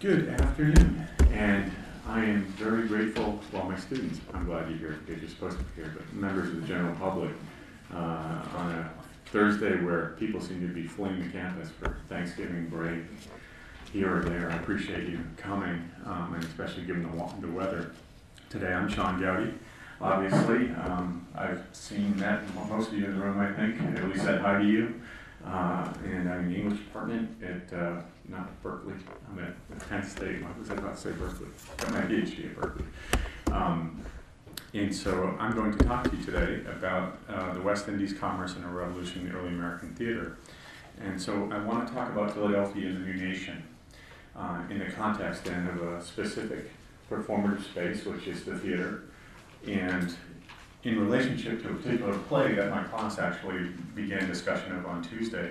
Good afternoon, and I am very grateful, well, my students, I'm glad you're here, because you're supposed to be here, but members of the general public, uh, on a Thursday where people seem to be fleeing the campus for Thanksgiving break, here or there, I appreciate you coming, um, and especially given the, the weather. Today, I'm Sean Goudie, obviously, um, I've seen that, most of you in the room, I think, at least said hi to you. Uh, and I'm in the English department at, uh, not Berkeley, I'm at Penn State, what was I about to say Berkeley? Got my PhD at Berkeley. Um, and so I'm going to talk to you today about uh, the West Indies commerce and a revolution in the early American theater. And so I want to talk about Philadelphia as a new nation uh, in the context then of a specific performative space, which is the theater, and in relationship to a particular play that my class actually began discussion of on Tuesday,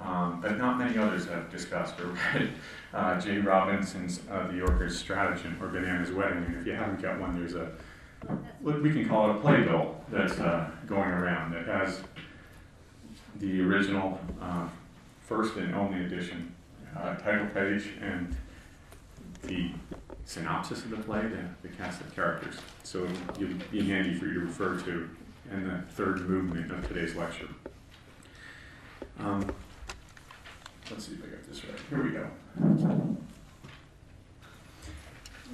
um, but not many others have discussed or read uh, J. Robinson's uh, The Yorker's Stratagem or Banana's Wedding. And if you haven't got one, there's a we can call it a playbill that's uh, going around that has the original uh, first and only edition uh, title page and the synopsis of the play, the, the cast of characters. So it'll be handy for you to refer to in the third movement of today's lecture. Um, let's see if I got this right. Here we go.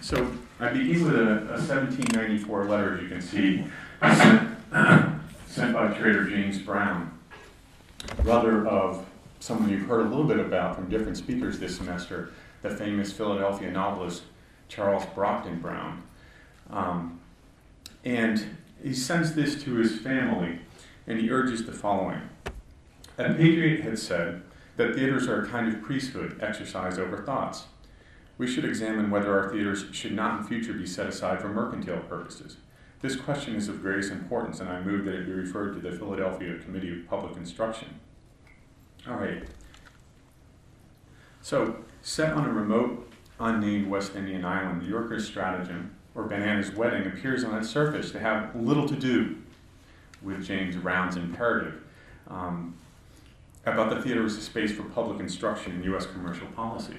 So I begin with a, a 1794 letter, as you can see, sent, sent by Trader James Brown, brother of someone you've heard a little bit about from different speakers this semester, the famous Philadelphia novelist Charles Brockden Brown. Um, and he sends this to his family, and he urges the following. A patriot had said that theaters are a kind of priesthood exercised over thoughts. We should examine whether our theaters should not in future be set aside for mercantile purposes. This question is of greatest importance, and I move that it be referred to the Philadelphia Committee of Public Instruction. All right. So, set on a remote, unnamed West Indian island, the Yorker's stratagem, or Banana's wedding, appears on its surface to have little to do with James Brown's imperative um, about the theater as a space for public instruction in U.S. commercial policy.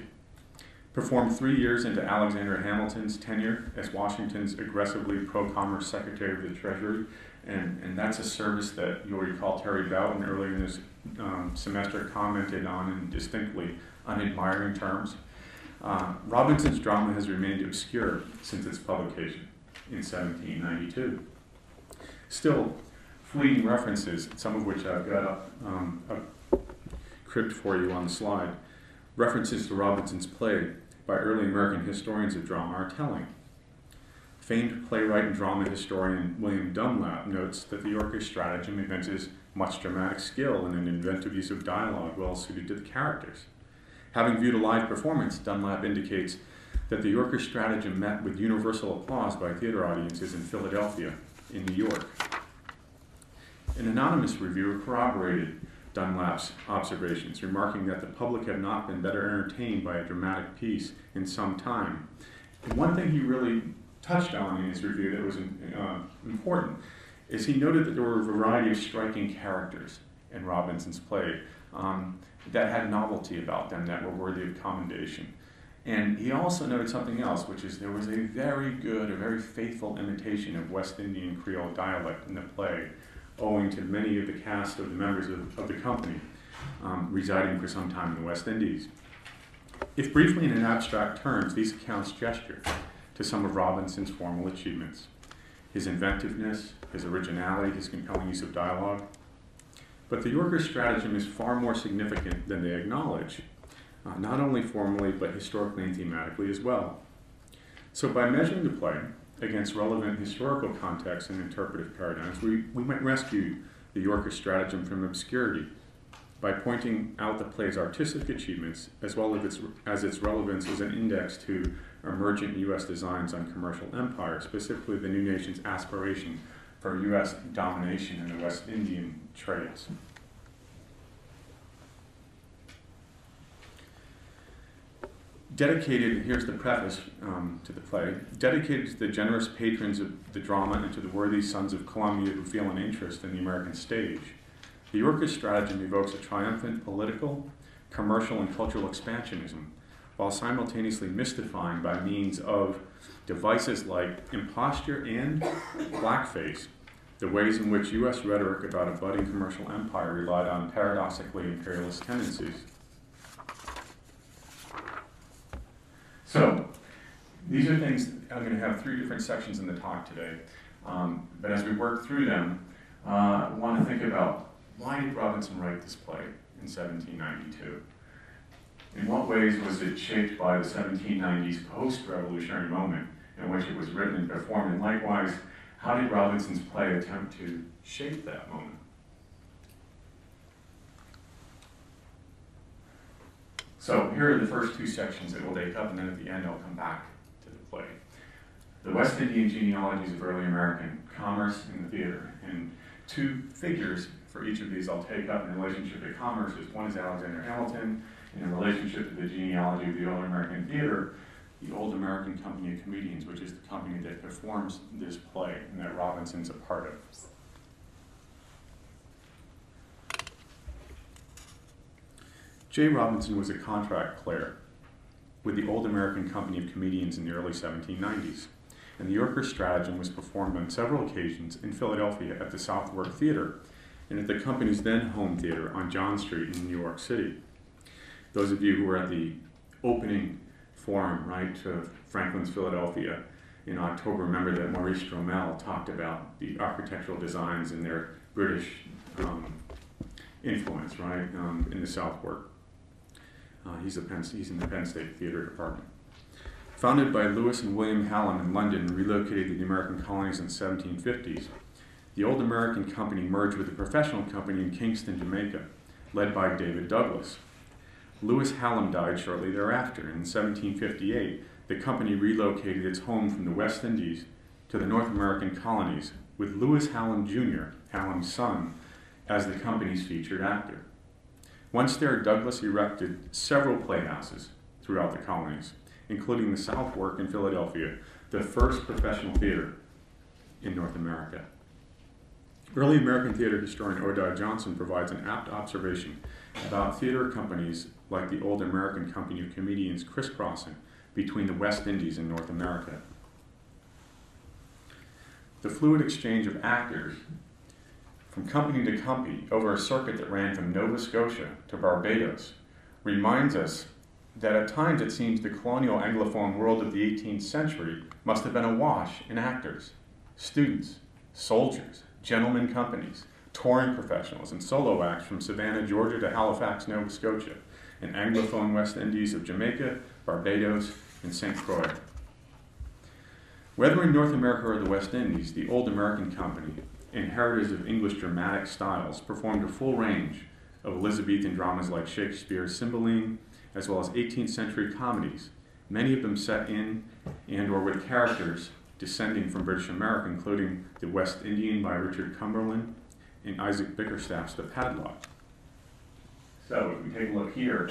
Performed three years into Alexander Hamilton's tenure as Washington's aggressively pro commerce Secretary of the Treasury, and, and that's a service that you'll recall Terry Bouton earlier in this um, semester commented on in distinctly unadmiring terms. Uh, Robinson's drama has remained obscure since its publication in 1792. Still, fleeting references, some of which I've got up, um, up for you on the slide, references to Robinson's play by early American historians of drama are telling. Famed playwright and drama historian William Dunlap notes that the Yorker's stratagem evinces much dramatic skill and an inventive use of dialogue well suited to the characters. Having viewed a live performance, Dunlap indicates that the Yorker stratagem met with universal applause by theater audiences in Philadelphia, in New York. An anonymous reviewer corroborated Dunlap's observations, remarking that the public have not been better entertained by a dramatic piece in some time. One thing he really touched on in his review that was uh, important is he noted that there were a variety of striking characters in Robinson's play um, that had novelty about them that were worthy of commendation. And he also noted something else, which is there was a very good, a very faithful imitation of West Indian Creole dialect in the play, owing to many of the cast of the members of, of the company um, residing for some time in the West Indies. If briefly and in abstract terms, these accounts gesture to some of Robinson's formal achievements his inventiveness, his originality, his compelling use of dialogue. But the Yorker stratagem is far more significant than they acknowledge, uh, not only formally, but historically and thematically as well. So, by measuring the play against relevant historical contexts and interpretive paradigms, we, we might rescue the Yorker's stratagem from obscurity by pointing out the play's artistic achievements as well as its, as its relevance as an index to emergent U.S. designs on commercial empire, specifically the new nation's aspiration for U.S. domination in the West Indian trades. Dedicated, here's the preface um, to the play, dedicated to the generous patrons of the drama and to the worthy sons of Columbia who feel an interest in the American stage. The Yorker's stratagem evokes a triumphant political, commercial, and cultural expansionism, while simultaneously mystifying by means of devices like imposture and blackface the ways in which U.S. rhetoric about a budding commercial empire relied on paradoxically imperialist tendencies. So, these are things, I'm going to have three different sections in the talk today. Um, but as we work through them, uh, I want to think about why did Robinson write this play in 1792? In what ways was it shaped by the 1790s post-revolutionary moment in which it was written and performed? And likewise, how did Robinson's play attempt to shape that moment? So here are the first two sections that we'll take up, and then at the end I'll come back play. The West Indian genealogies of early American commerce and the theater. And two figures for each of these I'll take up in relationship to commerce is one is Alexander Hamilton, in relationship to the genealogy of the Old American theater, the Old American Company of Comedians, which is the company that performs this play and that Robinson's a part of. J. Robinson was a contract player with the Old American Company of Comedians in the early 1790s, and the Yorker stratagem was performed on several occasions in Philadelphia at the Southwark Theater and at the company's then home theater on John Street in New York City. Those of you who were at the opening forum, right, to Franklin's Philadelphia in October, remember that Maurice Stromel talked about the architectural designs and their British um, influence, right, um, in the Southwark. Uh, he's, Penn, he's in the Penn State Theater Department. Founded by Lewis and William Hallam in London and relocated to the American colonies in the 1750s, the Old American Company merged with a professional company in Kingston, Jamaica, led by David Douglas. Lewis Hallam died shortly thereafter. In 1758, the company relocated its home from the West Indies to the North American colonies, with Lewis Hallam Jr., Hallam's son, as the company's featured actor. Once there, Douglas erected several playhouses throughout the colonies, including the South Southwark in Philadelphia, the first professional theater in North America. Early American theater historian Odai Johnson provides an apt observation about theater companies like the old American company of comedians crisscrossing between the West Indies and North America. The fluid exchange of actors from company to company over a circuit that ran from Nova Scotia to Barbados reminds us that at times it seems the colonial Anglophone world of the 18th century must have been awash in actors, students, soldiers, gentlemen companies, touring professionals, and solo acts from Savannah, Georgia to Halifax, Nova Scotia, and Anglophone West Indies of Jamaica, Barbados, and St. Croix. Whether in North America or the West Indies, the Old American Company, inheritors of English dramatic styles, performed a full range of Elizabethan dramas like Shakespeare's Cymbeline, as well as 18th century comedies, many of them set in and or with characters descending from British America, including The West Indian by Richard Cumberland and Isaac Bickerstaff's The Padlock. So if we take a look here,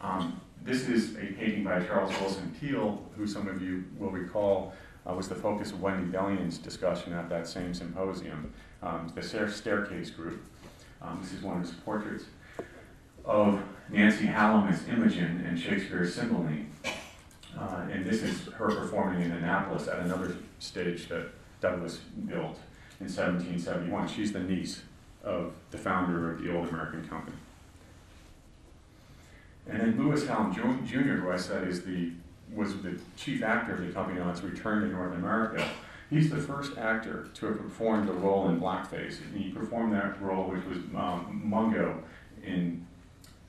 um, this is a painting by Charles Willson Peale, who some of you will recall uh, was the focus of Wendy Bellion's discussion at that same symposium, um, the Staircase Group. Um, this is one of his portraits of Nancy Hallam as Imogen and Shakespeare's Cymbeline. Uh, and this is her performing in Annapolis at another stage that Douglas built in 1771. She's the niece of the founder of the Old American Company. And then Lewis Hallam Jr., who I said is the was the chief actor of the company on its return to North America. He's the first actor to have performed a role in blackface. He performed that role, which was um, Mungo in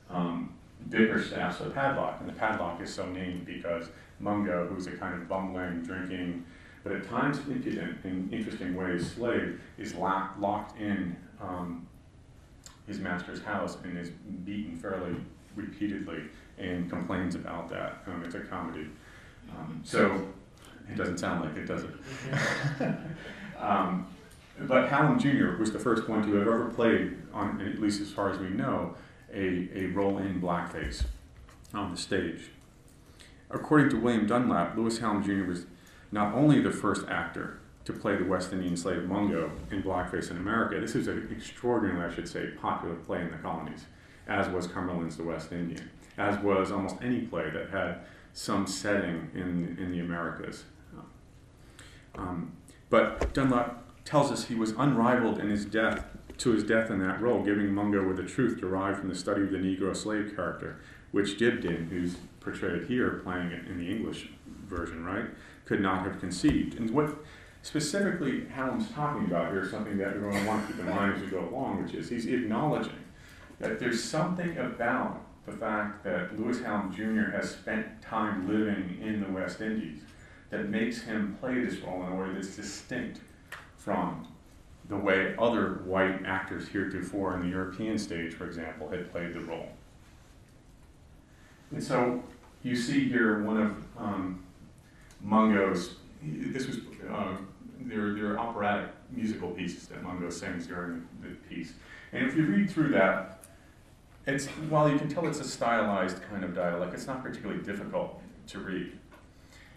um, Bickerstaff's The Padlock. And the padlock is so named because Mungo, who's a kind of bumbling, drinking, but at times impudent in interesting ways slave, is locked, locked in um, his master's house and is beaten fairly repeatedly and complains about that. Um, it's a comedy. Um, so it doesn't sound like it, does it? um, but Hallam Jr. was the first one to have ever played, on, at least as far as we know, a, a role in blackface on the stage. According to William Dunlap, Lewis Hallam Jr. was not only the first actor to play the West Indian slave Mungo in blackface in America, this is an extraordinarily, I should say, popular play in the colonies, as was Cumberland's The West Indian. As was almost any play that had some setting in, in the Americas. Um, but Dunlap tells us he was unrivaled in his death to his death in that role, giving Mungo with a truth derived from the study of the Negro slave character, which Dibdin, who's portrayed here, playing it in the English version, right, could not have conceived. And what specifically Hallam's talking about here is something that to want to keep in mind as we go along, which is he's acknowledging that there's something about the fact that Lewis Hallam Jr. has spent time living in the West Indies that makes him play this role in a way that's distinct from the way other white actors heretofore in the European stage, for example, had played the role. And so you see here one of um, Mungo's, this was, uh, there, there are operatic musical pieces that Mungo sings during the piece. And if you read through that, it's, while you can tell it's a stylized kind of dialect, it's not particularly difficult to read.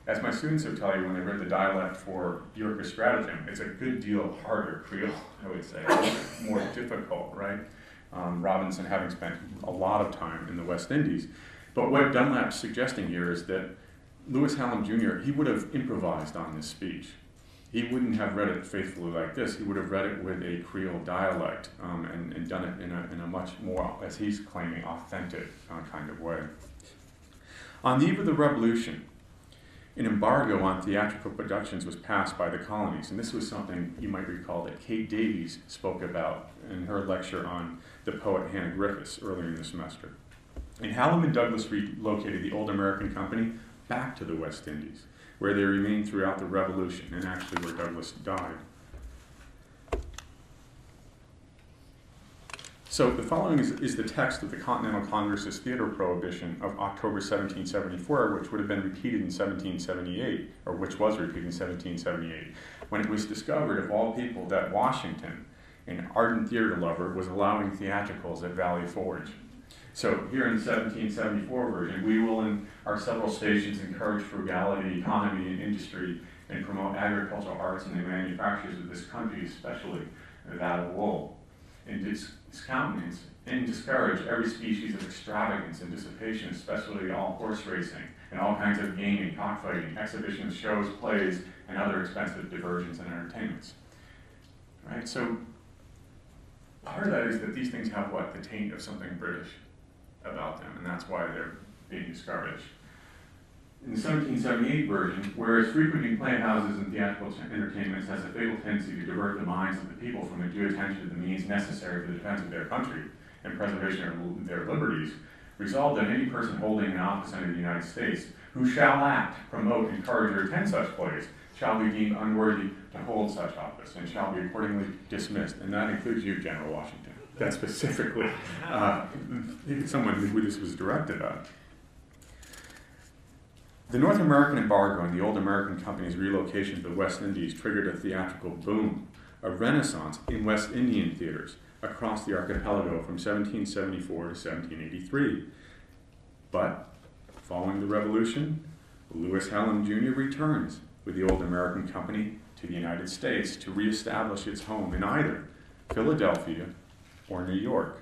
As my students will tell you when they read the dialect for Yorker Stratagem, it's a good deal harder Creole, I would say, more difficult, right? Um, Robinson having spent a lot of time in the West Indies. But what Dunlap's suggesting here is that Lewis Hallam Jr., he would have improvised on this speech. He wouldn't have read it faithfully like this. He would have read it with a Creole dialect um, and, and, done it in a, in a much more, as he's claiming, authentic uh, kind of way. On the eve of the Revolution, an embargo on theatrical productions was passed by the colonies, and this was something you might recall that Kate Davies spoke about in her lecture on the poet Hannah Griffitts earlier in the semester. And Hallam and Douglas relocated the old American company back to the West Indies, where they remained throughout the Revolution, and actually where Douglas died. So the following is, is, the text of the Continental Congress's theater prohibition of October 1774, which would have been repeated in 1778, or which was repeated in 1778, when it was discovered, of all people, that Washington, an ardent theater lover, was allowing theatricals at Valley Forge. So here in the 1774 version, we will in our several stations encourage frugality, economy, and industry, and promote agricultural arts and the manufactures of this country, especially that of wool and discountenance and discourage every species of extravagance and dissipation, especially all horse racing and all kinds of gaming, cockfighting, exhibitions, shows, plays, and other expensive diversions and entertainments. Right? So part of that is that these things have what? The taint of something British about them, and that's why they're being discouraged in the 1778 version, whereas frequenting playhouses and theatrical entertainments has a fatal tendency to divert the minds of the people from a due attention to the means necessary for the defense of their country and preservation of their liberties, resolved that any person holding an office under the United States who shall act, promote, encourage, or attend such plays shall be deemed unworthy to hold such office and shall be accordingly dismissed. And that includes you, General Washington. That specifically uh, someone who this was directed at. The North American embargo and the old American company's relocation to the West Indies triggered a theatrical boom, a renaissance in West Indian theaters across the archipelago from 1774 to 1783. But, following the Revolution, Lewis Hallam Jr. returns with the old American company to the United States to reestablish its home in either Philadelphia or New York.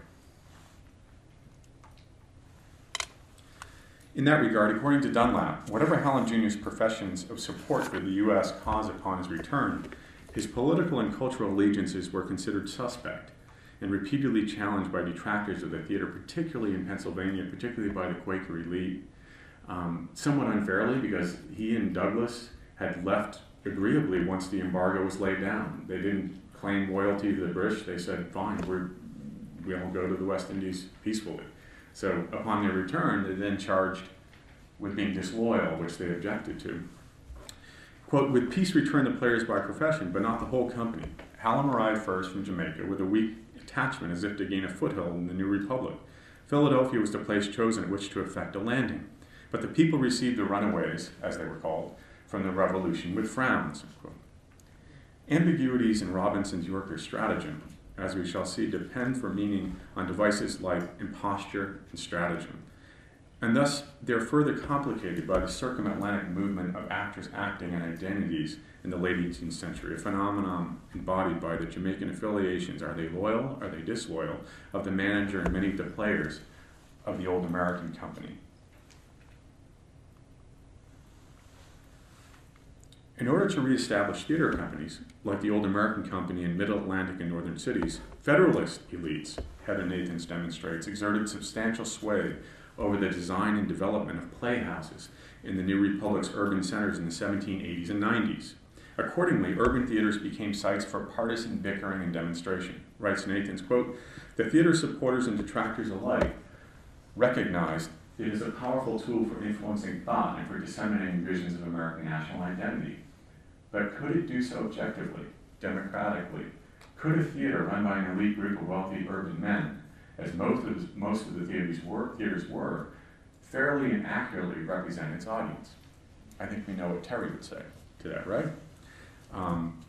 In that regard, according to Dunlap, whatever Hallam Jr.'s professions of support for the U.S. cause upon his return, his political and cultural allegiances were considered suspect and repeatedly challenged by detractors of the theater, particularly in Pennsylvania, particularly by the Quaker elite, um, somewhat unfairly because he and Douglas had left agreeably once the embargo was laid down. They didn't claim loyalty to the British. They said, fine, we're, we'll go to the West Indies peacefully. So upon their return, they're then charged with being disloyal, which they objected to. Quote, with peace returned the players by profession, but not the whole company. Hallam arrived first from Jamaica with a weak attachment as if to gain a foothold in the new republic. Philadelphia was the place chosen at which to effect a landing. But the people received the runaways, as they were called, from the revolution with frowns. Ambiguities in Robinson's Yorker stratagem as we shall see, depend for meaning on devices like imposture and stratagem. And thus, they're further complicated by the circumatlantic movement of actors acting and identities in the late 18th century, a phenomenon embodied by the Jamaican affiliations. Are they loyal? Are they disloyal? Of the manager and many of the players of the old American company. In order to reestablish theater companies, like the old American company in middle Atlantic and northern cities, Federalist elites, Heather Nathans demonstrates, exerted substantial sway over the design and development of playhouses in the New Republic's urban centers in the 1780s and 90s. Accordingly, urban theaters became sites for partisan bickering and demonstration. Writes Nathans, quote, the theater supporters and detractors alike recognized it is a powerful tool for influencing thought and for disseminating visions of American national identity. But could it do so objectively, democratically? Could a theater run by an elite group of wealthy urban men, as most of most of the theaters were, theaters were, fairly and accurately represent its audience? I think we know what Terry would say to that, right? Um,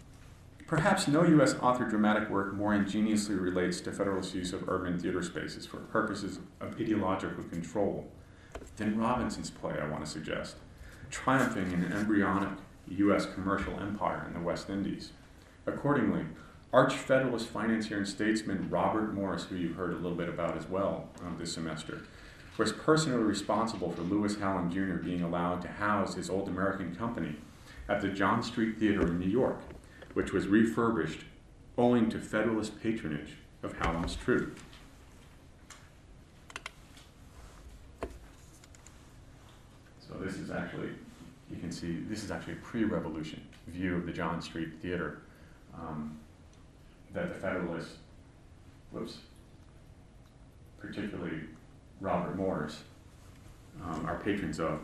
perhaps no U.S. author dramatic work more ingeniously relates to Federalist use of urban theater spaces for purposes of ideological control than Robinson's play, I want to suggest, triumphing in an embryonic U.S. commercial empire in the West Indies. Accordingly, arch Federalist financier and statesman Robert Morris, who you've heard a little bit about as well um, this semester, was personally responsible for Lewis Hallam Jr. being allowed to house his old American company at the John Street Theater in New York, which was refurbished owing to Federalist patronage of Hallam's troupe. So this is actually, you can see, this is actually a pre-revolution view of the John Street Theater um, that the Federalists, whoops, particularly Robert Morris, um, are patrons of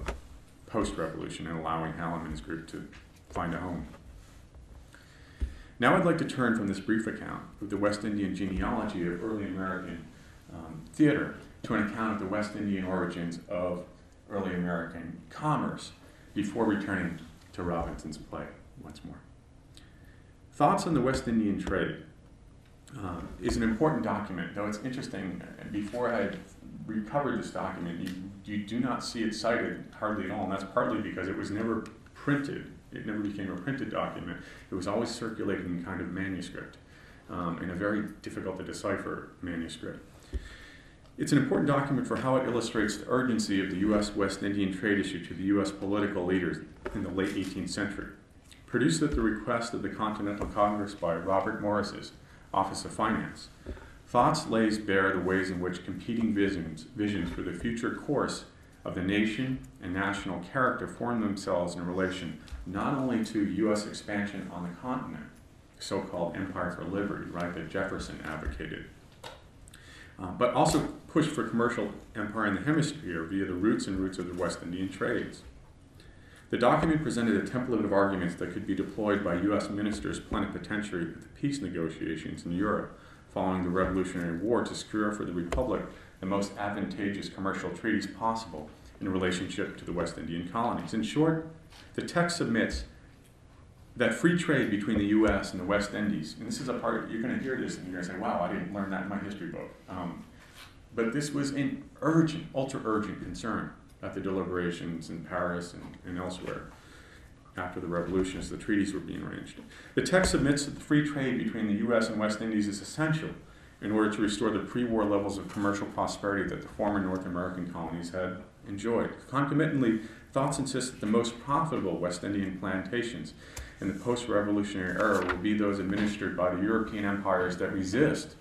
post-revolution and allowing Hallam and his group to find a home. Now I'd like to turn from this brief account of the West Indian genealogy of early American um, theater to an account of the West Indian origins of early American commerce before returning to Robinson's play once more. Thoughts on the West Indian trade uh, is an important document, though it's interesting. Before I recovered this document, you, you do not see it cited hardly at all, and that's partly because it was never printed. It never became a printed document. It was always circulating in kind of manuscript, um, in a very difficult to decipher manuscript. It's an important document for how it illustrates the urgency of the U.S. West Indian trade issue to the U.S. political leaders in the late 18th century. Produced at the request of the Continental Congress by Robert Morris's Office of Finance, Thoughts lays bare the ways in which competing visions, visions for the future course of the nation and national character form themselves in relation not only to U.S. expansion on the continent, so called empire for liberty, right, that Jefferson advocated, uh, but also push for commercial empire in the hemisphere via the roots and roots of the West Indian trades. The document presented a template of arguments that could be deployed by U.S. ministers plenipotentiary at the peace negotiations in Europe following the Revolutionary War to secure for the Republic the most advantageous commercial treaties possible in relationship to the West Indian colonies. In short, the text submits that free trade between the U.S. and the West Indies, and this is a part, you're going to hear this and you're going to say, wow, I didn't learn that in my history book. Um, but this was an urgent, ultra urgent concern at the deliberations in Paris and, and elsewhere after the revolution as the treaties were being arranged. The text admits that the free trade between the U.S. and West Indies is essential in order to restore the pre war levels of commercial prosperity that the former North American colonies had enjoyed. Concomitantly, thoughts insist that the most profitable West Indian plantations in the post revolutionary era will be those administered by the European empires that resist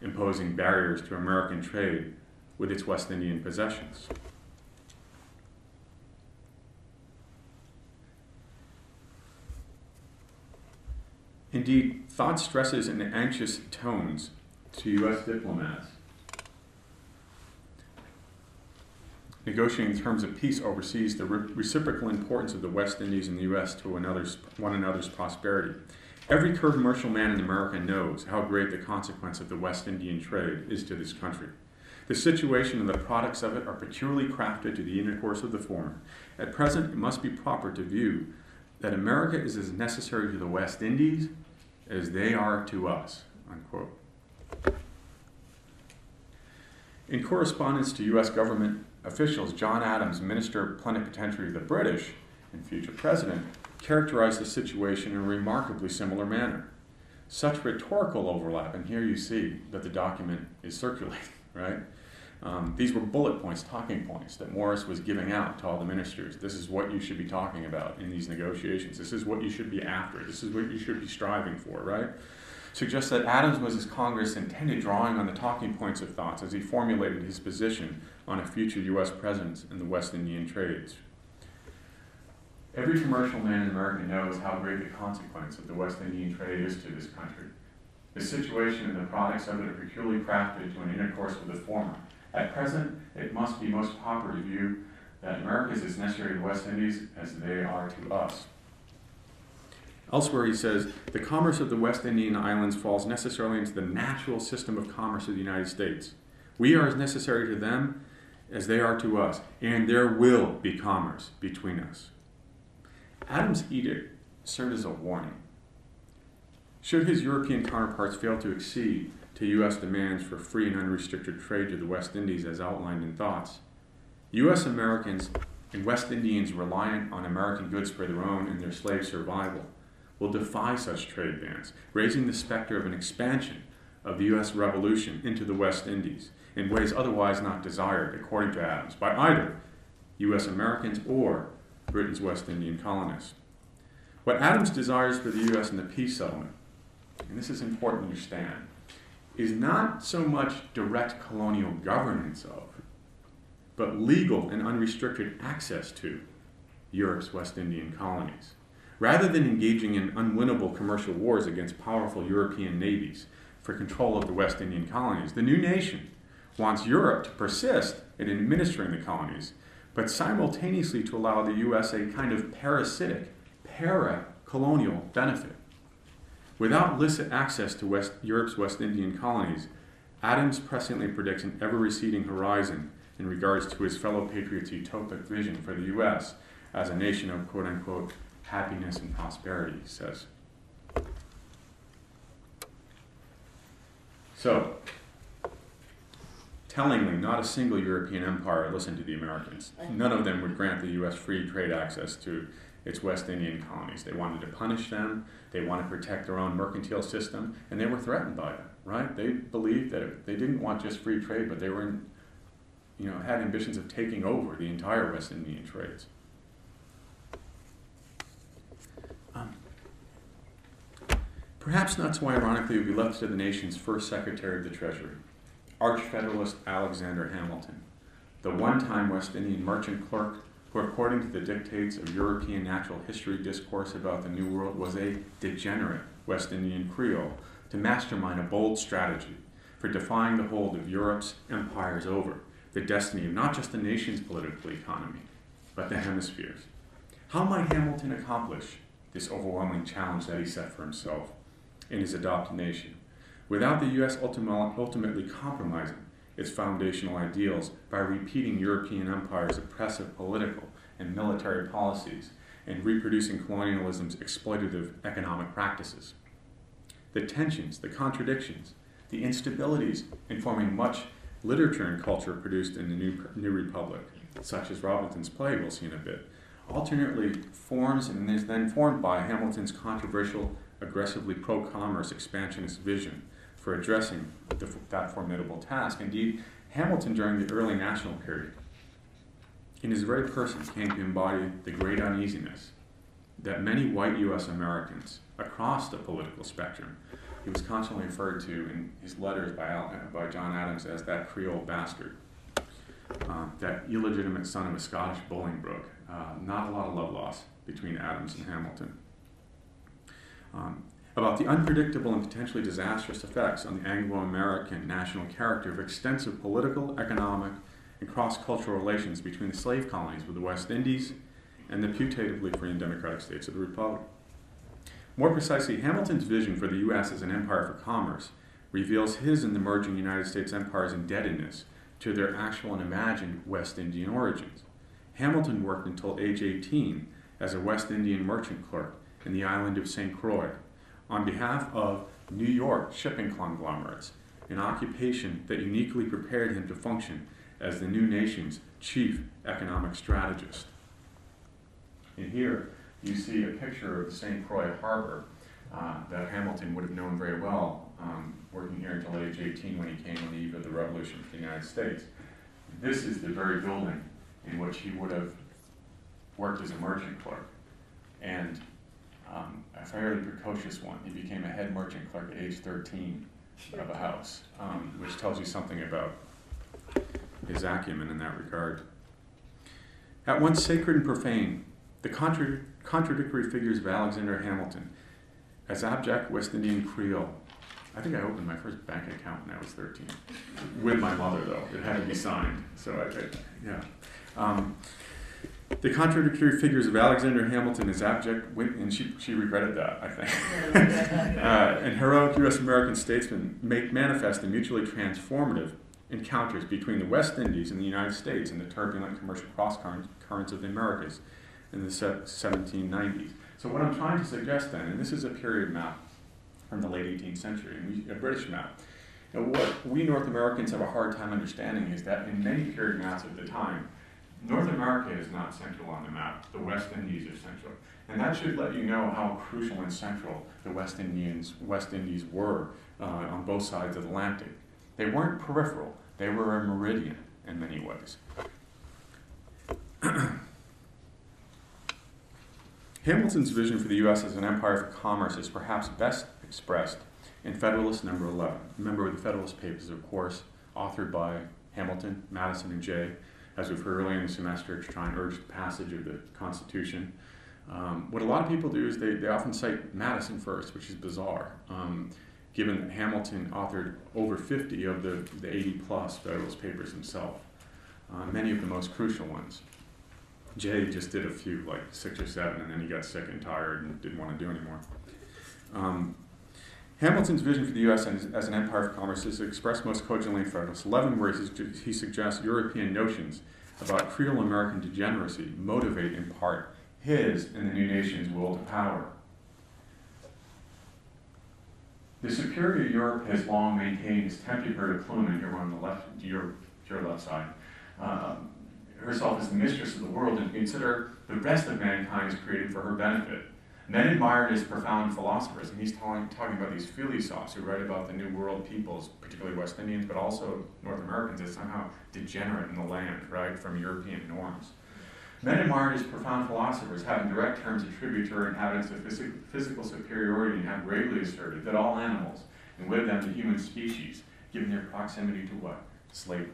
imposing barriers to American trade with its West Indian possessions. Indeed, thought stresses in anxious tones to U.S. diplomats negotiating terms of peace overseas the re- reciprocal importance of the West Indies and the U.S. to another's, one another's prosperity. Every commercial man in America knows how great the consequence of the West Indian trade is to this country. The situation and the products of it are peculiarly crafted to the intercourse of the former. At present, it must be proper to view that America is as necessary to the West Indies as they are to us. Unquote. In correspondence to U.S. government officials, John Adams, Minister Plenipotentiary of the British and future president, characterized the situation in a remarkably similar manner. Such rhetorical overlap, and here you see that the document is circulating, right? Um, these were bullet points, talking points that Morris was giving out to all the ministers. This is what you should be talking about in these negotiations. This is what you should be after. This is what you should be striving for, right? Suggests that Adams was as Congress intended, drawing on the talking points of thoughts as he formulated his position on a future U.S. presence in the West Indian trades. Every commercial man in America knows how great the consequence of the West Indian trade is to this country. The situation and the products of it are peculiarly crafted to an intercourse with the former at present, it must be most popular to view that America is as necessary to the West Indies as they are to us. Elsewhere, he says, the commerce of the West Indian islands falls necessarily into the natural system of commerce of the United States. We are as necessary to them as they are to us, and there will be commerce between us. Adams' edict served as a warning. Should his European counterparts fail to accede to U.S. demands for free and unrestricted trade to the West Indies as outlined in Thoughts, U.S. Americans and West Indians reliant on American goods for their own and their slave survival will defy such trade bans, raising the specter of an expansion of the U.S. Revolution into the West Indies in ways otherwise not desired, according to Adams, by either U.S. Americans or Britain's West Indian colonists. What Adams desires for the U.S. in the peace settlement, and this is important to understand, is not so much direct colonial governance of, but legal and unrestricted access to Europe's West Indian colonies. Rather than engaging in unwinnable commercial wars against powerful European navies for control of the West Indian colonies, the new nation wants Europe to persist in administering the colonies, but simultaneously to allow the U.S. a kind of parasitic, para colonial benefit. Without licit access to West, Europe's West Indian colonies, Adams presciently predicts an ever receding horizon in regards to his fellow patriots' utopic vision for the U.S. as a nation of quote unquote happiness and prosperity, he says. So, tellingly, not a single European empire listened to the Americans. None of them would grant the U.S. free trade access to its West Indian colonies. They wanted to punish them, they wanted to protect their own mercantile system, and they were threatened by it, right? They believed that they didn't want just free trade, but they were, in, you know, had ambitions of taking over the entire West Indian trades. Um, perhaps not so ironically, would be left to the nation's first Secretary of the Treasury, Arch Federalist Alexander Hamilton, the one time West Indian merchant clerk who, according to the dictates of European natural history discourse about the New World, was a degenerate West Indian Creole to mastermind a bold strategy for defying the hold of Europe's empires over the destiny of not just the nation's political economy, but the hemispheres. How might Hamilton accomplish this overwhelming challenge that he set for himself in his adopted nation without the U.S. ultimately compromising its foundational ideals by repeating European empire's oppressive political and military policies and reproducing colonialism's exploitative economic practices. The tensions, the contradictions, the instabilities informing much literature and culture produced in the New, New Republic, such as Robinson's play we'll see in a bit, alternately forms and is then formed by Hamilton's controversial, aggressively pro-commerce expansionist vision for addressing the, that formidable task. Indeed, Hamilton, during the early national period, in his very person, came to embody the great uneasiness that many white U.S. Americans across the political spectrum, he was constantly referred to in his letters by, Al, by John Adams as that Creole bastard, uh, that illegitimate son of a Scottish Bolingbroke. Uh, not a lot of love lost between Adams and Hamilton. Um, about the unpredictable and potentially disastrous effects on the Anglo American national character of extensive political, economic, and cross cultural relations between the slave colonies with the West Indies and the putatively free and democratic states of the Republic. More precisely, Hamilton's vision for the U.S. as an empire for commerce reveals his and the emerging United States empire's indebtedness to their actual and imagined West Indian origins. Hamilton worked until age 18 as a West Indian merchant clerk in the island of St. Croix on behalf of New York shipping conglomerates, an occupation that uniquely prepared him to function as the new nation's chief economic strategist. And here you see a picture of the St. Croix harbor uh, that Hamilton would have known very well, um, working here until age 18 when he came on the eve of the Revolution for the United States. this is the very building in which he would have worked as a merchant clerk. And um, a fairly precocious one. He became a head merchant clerk at age 13 of a house, um, which tells you something about his acumen in that regard. At once sacred and profane, the contra- contradictory figures of Alexander Hamilton as abject West Indian Creole. I think I opened my first bank account when I was 13. With my mother, though. It had to be signed. So, I, yeah. Um, the contradictory figures of Alexander Hamilton is abject, and she, she regretted that, I think, uh, and heroic U.S. American statesmen make manifest the mutually transformative encounters between the West Indies and the United States and the turbulent commercial cross currents of the Americas in the 1790s. So what I'm trying to suggest then, and this is a period map from the late 18th century, a British map, what we North Americans have a hard time understanding is that in many period maps of the time, North America is not central on the map. The West Indies are central. And that should let you know how crucial and central the West Indians, West Indies were uh, on both sides of the Atlantic. They weren't peripheral, they were a meridian in many ways. Hamilton's vision for the U.S. as an empire for commerce is perhaps best expressed in Federalist Number 11. Remember the Federalist Papers, of course, authored by Hamilton, Madison, and Jay, as we've heard earlier in the semester, to try and urge the passage of the Constitution. Um, what a lot of people do is they, they often cite Madison first, which is bizarre, um, given that Hamilton authored over 50 of the, the 80 plus Federalist Papers himself, uh, many of the most crucial ones. Jay just did a few, like six or seven, and then he got sick and tired and didn't want to do anymore. Um, Hamilton's vision for the U.S. as an empire of commerce is expressed most cogently in Federalist 11, where he suggests European notions about Creole American degeneracy motivate in part his and the new nation's will to power. The superior Europe has long maintained, to plume, and here on the left, your, your left side, um, herself as the mistress of the world and consider the rest of mankind is created for her benefit. Men admired his profound philosophers, and he's talking, talking about these philosophes who write about the New World peoples, particularly West Indians, but also North Americans, as somehow degenerate in the land, right, from European norms. Men admired his profound philosophers, having direct terms attributed to inhabitants of phys- physical superiority, and have gravely asserted that all animals, and with them the human species, given their proximity to what? Slavery,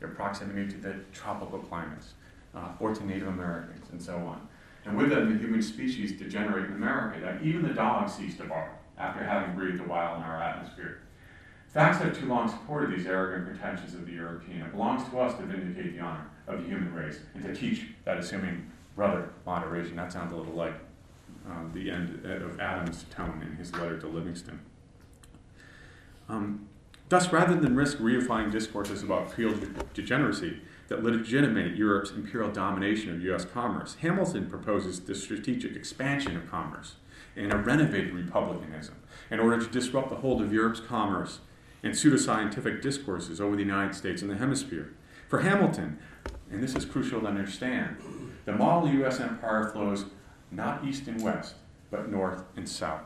their proximity to the tropical climates, uh, or to Native Americans, and so on and with them the human species degenerate in America, that even the dogs cease to bark after having breathed a while in our atmosphere. Facts have too long supported these arrogant pretensions of the European. It belongs to us to vindicate the honor of the human race and to teach that assuming brother moderation. That sounds a little like um, the end of Adams' tone in his letter to Livingston. Um, thus, rather than risk reifying discourses about field degeneracy, that legitimate Europe's imperial domination of U.S. commerce. Hamilton proposes the strategic expansion of commerce and a renovated republicanism in order to disrupt the hold of Europe's commerce and pseudoscientific discourses over the United States and the hemisphere. For Hamilton, and this is crucial to understand, the model U.S. empire flows not east and west, but north and south.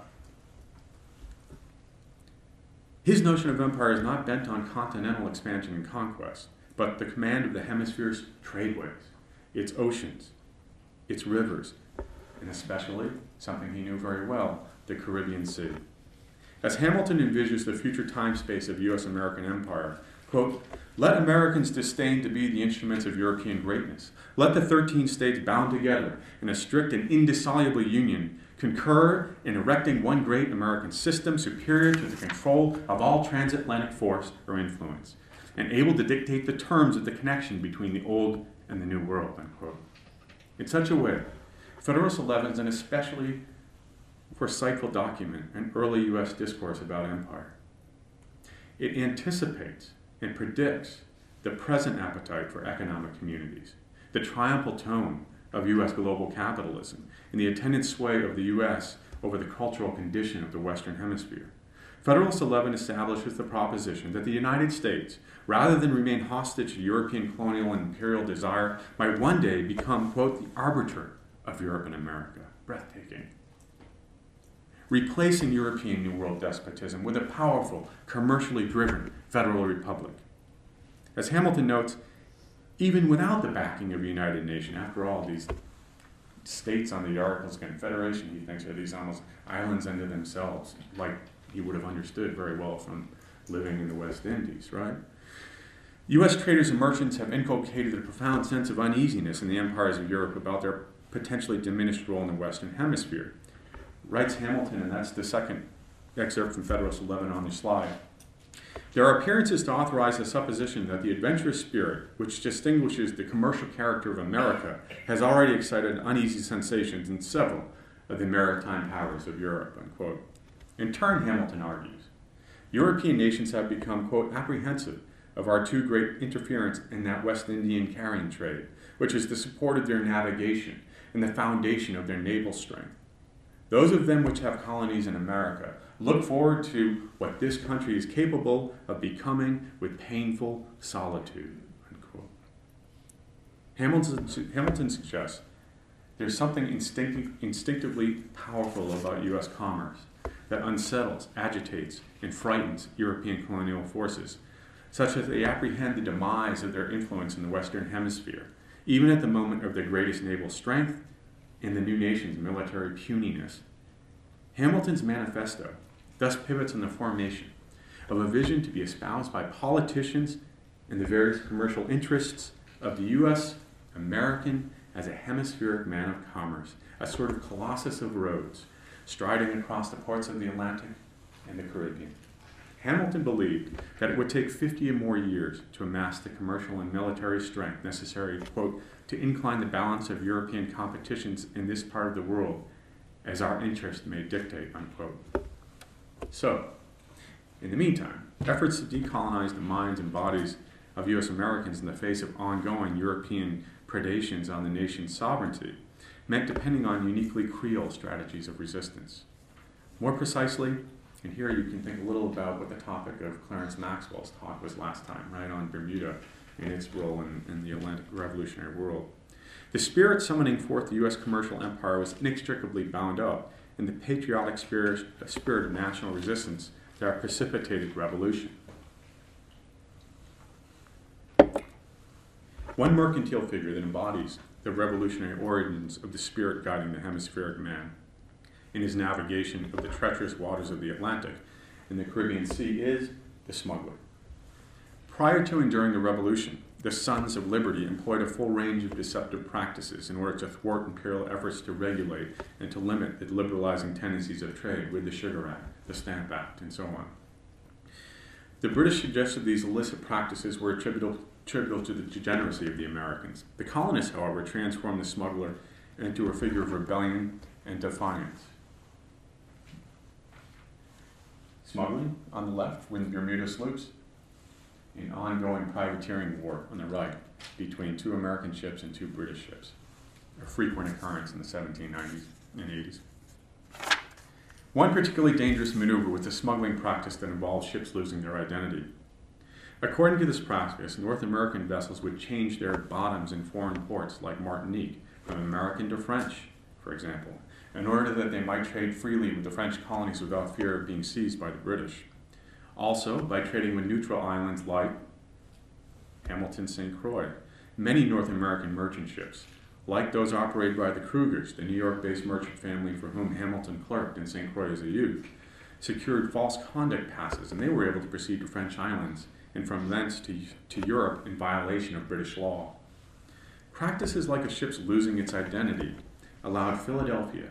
His notion of empire is not bent on continental expansion and conquest but the command of the hemisphere's tradeways, its oceans, its rivers, and especially something he knew very well the Caribbean Sea. As Hamilton envisions the future time space of U.S. American empire, quote, let Americans disdain to be the instruments of European greatness. Let the 13 states bound together in a strict and indissoluble union concur in erecting one great American system superior to the control of all transatlantic force or influence and able to dictate the terms of the connection between the old and the new world. Unquote. In such a way, Federalist 11 is an especially foresightful document in early U.S. discourse about empire. It anticipates and predicts the present appetite for economic communities, the triumphal tone of U.S. global capitalism, and the attendant sway of the U.S. over the cultural condition of the Western Hemisphere. Federalist 11 establishes the proposition that the United States, rather than remain hostage to European colonial and imperial desire, might one day become, quote, the arbiter of Europe and America. Breathtaking. Replacing European New World despotism with a powerful, commercially driven federal republic. As Hamilton notes, even without the backing of a United Nation. After all, these states on the Articles of Confederation, he thinks, are these almost islands unto themselves, like he would have understood very well from living in the West Indies, right? U.S. traders and merchants have inculcated a profound sense of uneasiness in the empires of Europe about their potentially diminished role in the Western Hemisphere. Writes Hamilton, and that's the second excerpt from Federalist 11 on the slide. There are appearances to authorize the supposition that the adventurous spirit, which distinguishes the commercial character of America, has already excited uneasy sensations in several of the maritime powers of Europe. Unquote. In turn, Hamilton argues, European nations have become, quote, apprehensive of our too great interference in that West Indian carrying trade, which is the support of their navigation and the foundation of their naval strength. Those of them which have colonies in America look forward to what this country is capable of becoming with painful solitude. Unquote. Hamilton, Hamilton suggests there's something instinctive, instinctively powerful about U.S. commerce that unsettles, agitates, and frightens European colonial forces, such that they apprehend the demise of their influence in the Western Hemisphere, even at the moment of their greatest naval strength and the new nation's military puniness. Hamilton's manifesto thus pivots on the formation of a vision to be espoused by politicians and the various commercial interests of the U.S. American as a hemispheric man of commerce, a sort of colossus of Rhodes, striding across the ports of the Atlantic and the Caribbean. Hamilton believed that it would take 50 or more years to amass the commercial and military strength necessary, quote, to incline the balance of European competitions in this part of the world as our interest may dictate, unquote. So, in the meantime, efforts to decolonize the minds and bodies of U.S. Americans in the face of ongoing European predations on the nation's sovereignty meant depending on uniquely Creole strategies of resistance. More precisely, and here you can think a little about what the topic of Clarence Maxwell's talk was last time, right, on Bermuda and its role in, in the Atlantic revolutionary world. The spirit summoning forth the U.S. commercial empire was inextricably bound up in the patriotic spirit, spirit of national resistance that precipitated revolution. One mercantile figure that embodies the revolutionary origins of the spirit guiding the hemispheric man in his navigation of the treacherous waters of the Atlantic and the Caribbean Sea is the smuggler. Prior to and during the Revolution, the Sons of Liberty employed a full range of deceptive practices in order to thwart imperial efforts to regulate and to limit the liberalizing tendencies of trade with the Sugar Act, the Stamp Act, and so on. The British suggested these illicit practices were attributable, attributable to the degeneracy of the Americans. The colonists, however, transformed the smuggler into a figure of rebellion and defiance. Smuggling on the left with Bermuda sloops, an ongoing privateering war on the right between two American ships and two British ships, a frequent occurrence in the 1790s and 80s. One particularly dangerous maneuver was the smuggling practice that involved ships losing their identity. According to this practice, North American vessels would change their bottoms in foreign ports like Martinique from American to French, for example, in order that they might trade freely with the French colonies without fear of being seized by the British. Also, by trading with neutral islands like Hamilton St. Croix, many North American merchant ships, like those operated by the Krugers, the New York based merchant family for whom Hamilton clerked in St. Croix as a youth, secured false conduct passes and they were able to proceed to French islands and from thence to, to Europe in violation of British law. Practices like a ship's losing its identity allowed Philadelphia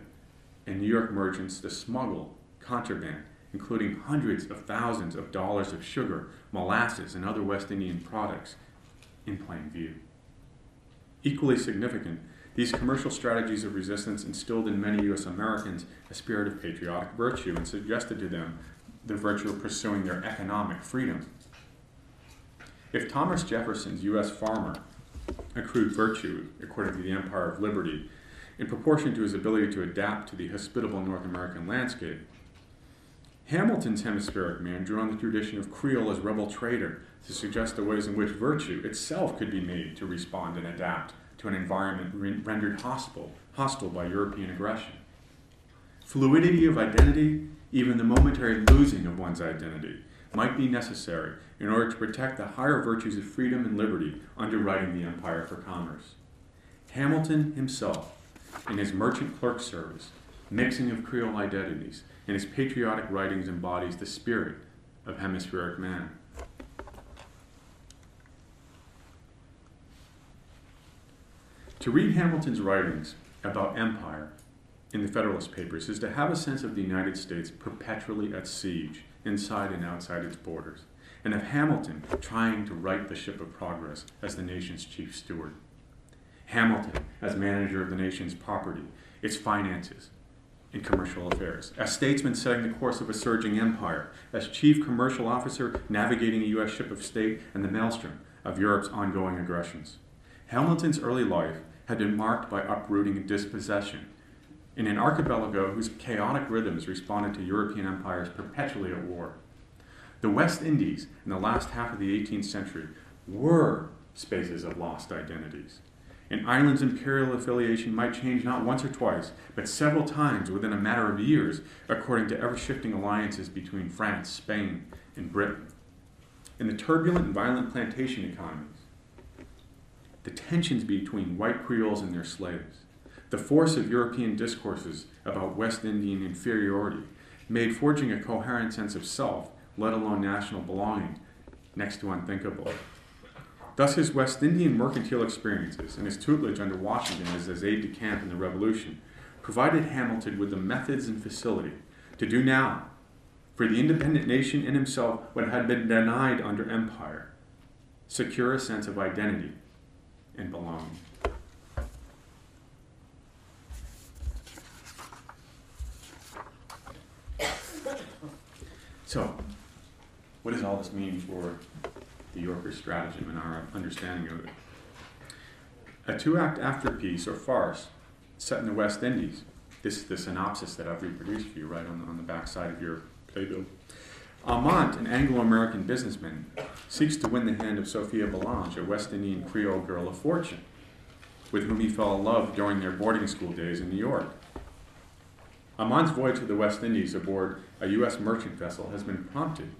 and New York merchants to smuggle contraband including hundreds of thousands of dollars of sugar, molasses, and other West Indian products, in plain view. Equally significant, these commercial strategies of resistance instilled in many U.S. Americans a spirit of patriotic virtue and suggested to them the virtue of pursuing their economic freedom. If Thomas Jefferson's U.S. farmer accrued virtue, according to the Empire of Liberty, in proportion to his ability to adapt to the hospitable North American landscape, Hamilton's hemispheric man drew on the tradition of Creole as rebel trader to suggest the ways in which virtue itself could be made to respond and adapt to an environment re- rendered hostile, hostile by European aggression. Fluidity of identity, even the momentary losing of one's identity, might be necessary in order to protect the higher virtues of freedom and liberty underwriting the empire for commerce. Hamilton himself, in his merchant clerk service, mixing of Creole identities, and his patriotic writings embodies the spirit of hemispheric man. To read Hamilton's writings about empire in the Federalist Papers is to have a sense of the United States perpetually at siege, inside and outside its borders, and of Hamilton trying to right the ship of progress as the nation's chief steward. Hamilton as manager of the nation's property, its finances, and commercial affairs, as statesman setting the course of a surging empire, as chief commercial officer navigating a U.S. ship of state and the maelstrom of Europe's ongoing aggressions. Hamilton's early life had been marked by uprooting and dispossession in an archipelago whose chaotic rhythms responded to European empires perpetually at war. The West Indies, in the last half of the 18th century, were spaces of lost identities. An island's imperial affiliation might change not once or twice, but several times within a matter of years, according to ever shifting alliances between France, Spain, and Britain. In the turbulent and violent plantation economies, the tensions between white Creoles and their slaves, the force of European discourses about West Indian inferiority made forging a coherent sense of self, let alone national belonging, next to unthinkable. Thus, his West Indian mercantile experiences and his tutelage under Washington as his aide de camp in the Revolution provided Hamilton with the methods and facility to do now for the independent nation and himself what had been denied under empire secure a sense of identity and belonging. So, what does all this mean for the Yorker's stratagem and our understanding of it? A two act afterpiece or farce set in the West Indies. This is the synopsis that I've reproduced for you right on the, on the back side of your playbill. Amant, an Anglo American businessman, seeks to win the hand of Sophia Balange, a West Indian Creole girl of fortune, with whom he fell in love during their boarding school days in New York. Amant's voyage to the West Indies aboard a U.S. merchant vessel has been prompted,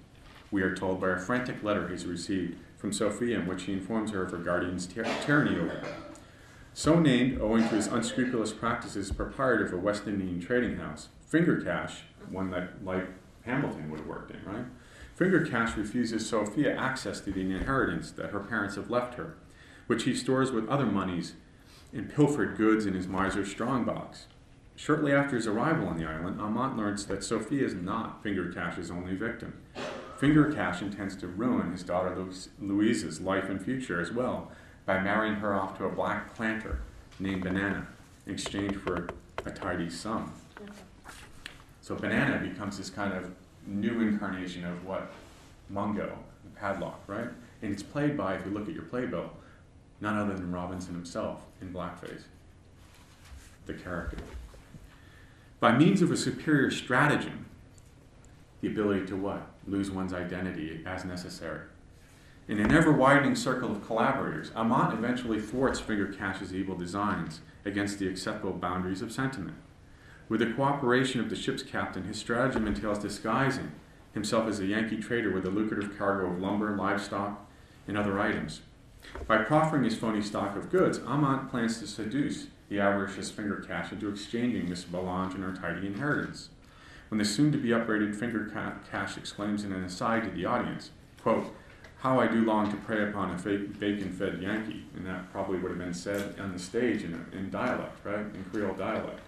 we are told, by a frantic letter he's received from Sophia in which he informs her of her guardian's ty- tyranny over her. So named owing to his unscrupulous practices proprietor of a West Indian trading house, Finger Cash, one that, like Hamilton would have worked in, right? Finger Cash refuses Sophia access to the inheritance that her parents have left her, which he stores with other monies and pilfered goods in his miser's strongbox. Shortly after his arrival on the island, Amant learns that Sophia is not Finger Cash's only victim. Finger Cash intends to ruin his daughter Louise's life and future as well by marrying her off to a black planter named Banana in exchange for a tidy sum. So Banana becomes this kind of new incarnation of what Mungo, padlock, right? And it's played by, if you look at your playbill, none other than Robinson himself in blackface, the character. By means of a superior stratagem, the ability to what? Lose one's identity as necessary. In an ever widening circle of collaborators, Amant eventually thwarts Finger Cash's evil designs against the acceptable boundaries of sentiment. With the cooperation of the ship's captain, his stratagem entails disguising himself as a Yankee trader with a lucrative cargo of lumber, livestock, and other items. By proffering his phony stock of goods, Amant plans to seduce the avaricious Finger Cash into exchanging Miss Balange and her tidy inheritance. When the soon-to-be upbraided Finger Cash exclaims in an aside to the audience, quote, how I do long to prey upon a bacon-fed Yankee, and that probably would have been said on the stage in, in dialect, right, in Creole dialect.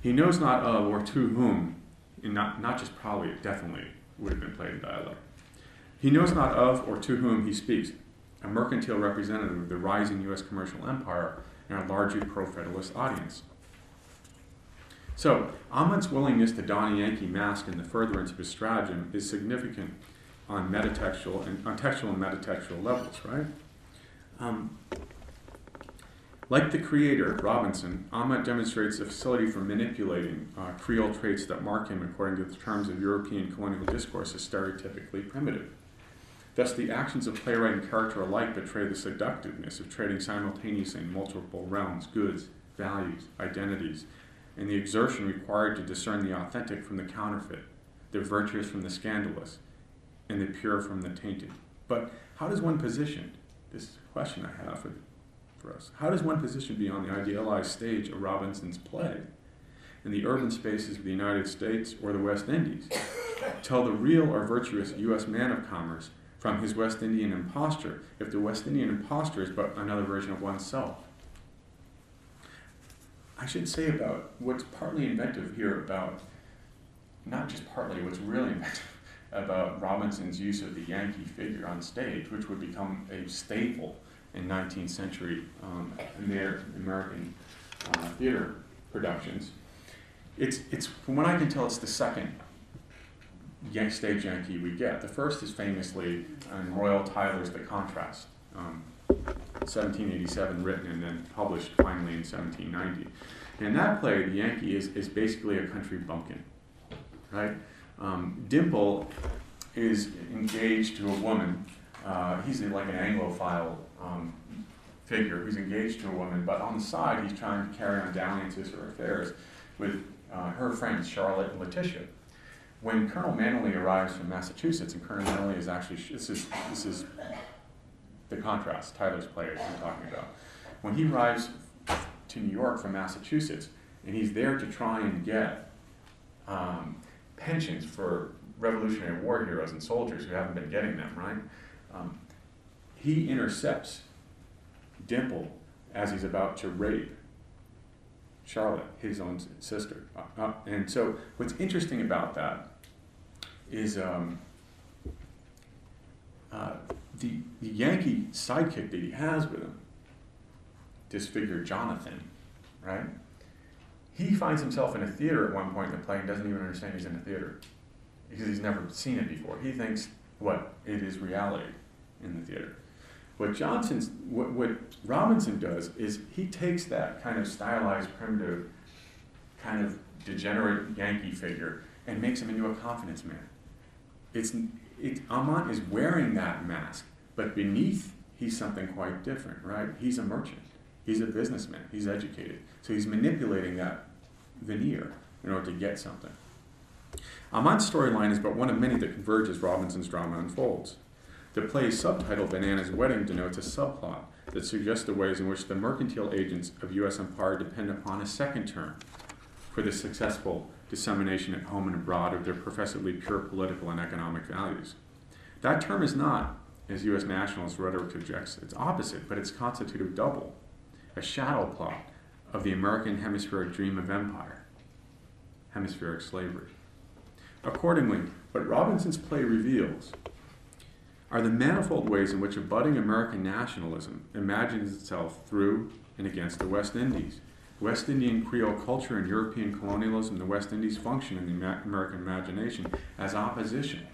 He knows not of or to whom, and not, not just probably, it definitely would have been played in dialect. He knows not of or to whom he speaks, a mercantile representative of the rising U.S. commercial empire and a largely pro-federalist audience. So, Amant's willingness to don a Yankee mask in the furtherance of his stratagem is significant on metatextual and on textual and metatextual levels, right? Um, like the creator, Robinson, Amant demonstrates a facility for manipulating uh, Creole traits that mark him, according to the terms of European colonial discourse, as stereotypically primitive. Thus, the actions of playwright and character alike betray the seductiveness of trading simultaneously in multiple realms, goods, values, identities, and the exertion required to discern the authentic from the counterfeit, the virtuous from the scandalous, and the pure from the tainted. But how does one position, this question I have for, for us, how does one position beyond the idealized stage of Robinson's play in the urban spaces of the United States or the West Indies? Tell the real or virtuous U.S. man of commerce from his West Indian imposture if the West Indian imposture is but another version of oneself. I should say about what's partly inventive here about, not just partly, what's really inventive about Robinson's use of the Yankee figure on stage, which would become a staple in 19th century um, American uh, theater productions. It's, it's, from what I can tell, it's the second Yankee stage Yankee we get. The first is famously in Royall Tyler's The Contrast, um, 1787, written and then published finally in 1790. And that play, the Yankee is, is basically a country bumpkin, right? Um, Dimple is engaged to a woman. Uh, he's like an Anglophile um, figure who's engaged to a woman, but on the side, he's trying to carry on dalliances or affairs with uh, her friends, Charlotte and Letitia when Colonel Manley arrives from Massachusetts, and Colonel Manley is actually this is this is the contrast Tyler's play I'm talking about. When he arrives to New York from Massachusetts, and he's there to try and get um, pensions for Revolutionary War heroes and soldiers who haven't been getting them, right? Um, he intercepts Dimple as he's about to rape Charlotte, his own sister. Uh, uh, and so, what's interesting about that is um, uh, the, the Yankee sidekick that he has with him, this figure Jonathan, right? He finds himself in a theater at one point in the play and doesn't even understand he's in a theater because he's never seen it before. He thinks what it is reality in the theater. What Johnson's, what, what Robinson does is he takes that kind of stylized, primitive, kind of degenerate Yankee figure and makes him into a confidence man. It's, it, is wearing that mask, but beneath he's something quite different, right? He's a merchant. He's a businessman. He's educated. So he's manipulating that veneer in order to get something. Amant's storyline is but one of many that converge as Robinson's drama unfolds. The play's subtitle, Banana's Wedding, denotes a subplot that suggests the ways in which the mercantile agents of U.S. empire depend upon a second term for the successful dissemination at home and abroad of their professedly pure political and economic values. That term is not, as U.S. nationalist rhetoric objects, its opposite, but its constitutive double, a shadow plot of the American hemispheric dream of empire, hemispheric slavery. Accordingly, what Robinson's play reveals are the manifold ways in which a budding American nationalism imagines itself through and against the West Indies. West Indian Creole culture and European colonialism, in the West Indies function in the American imagination as opposition,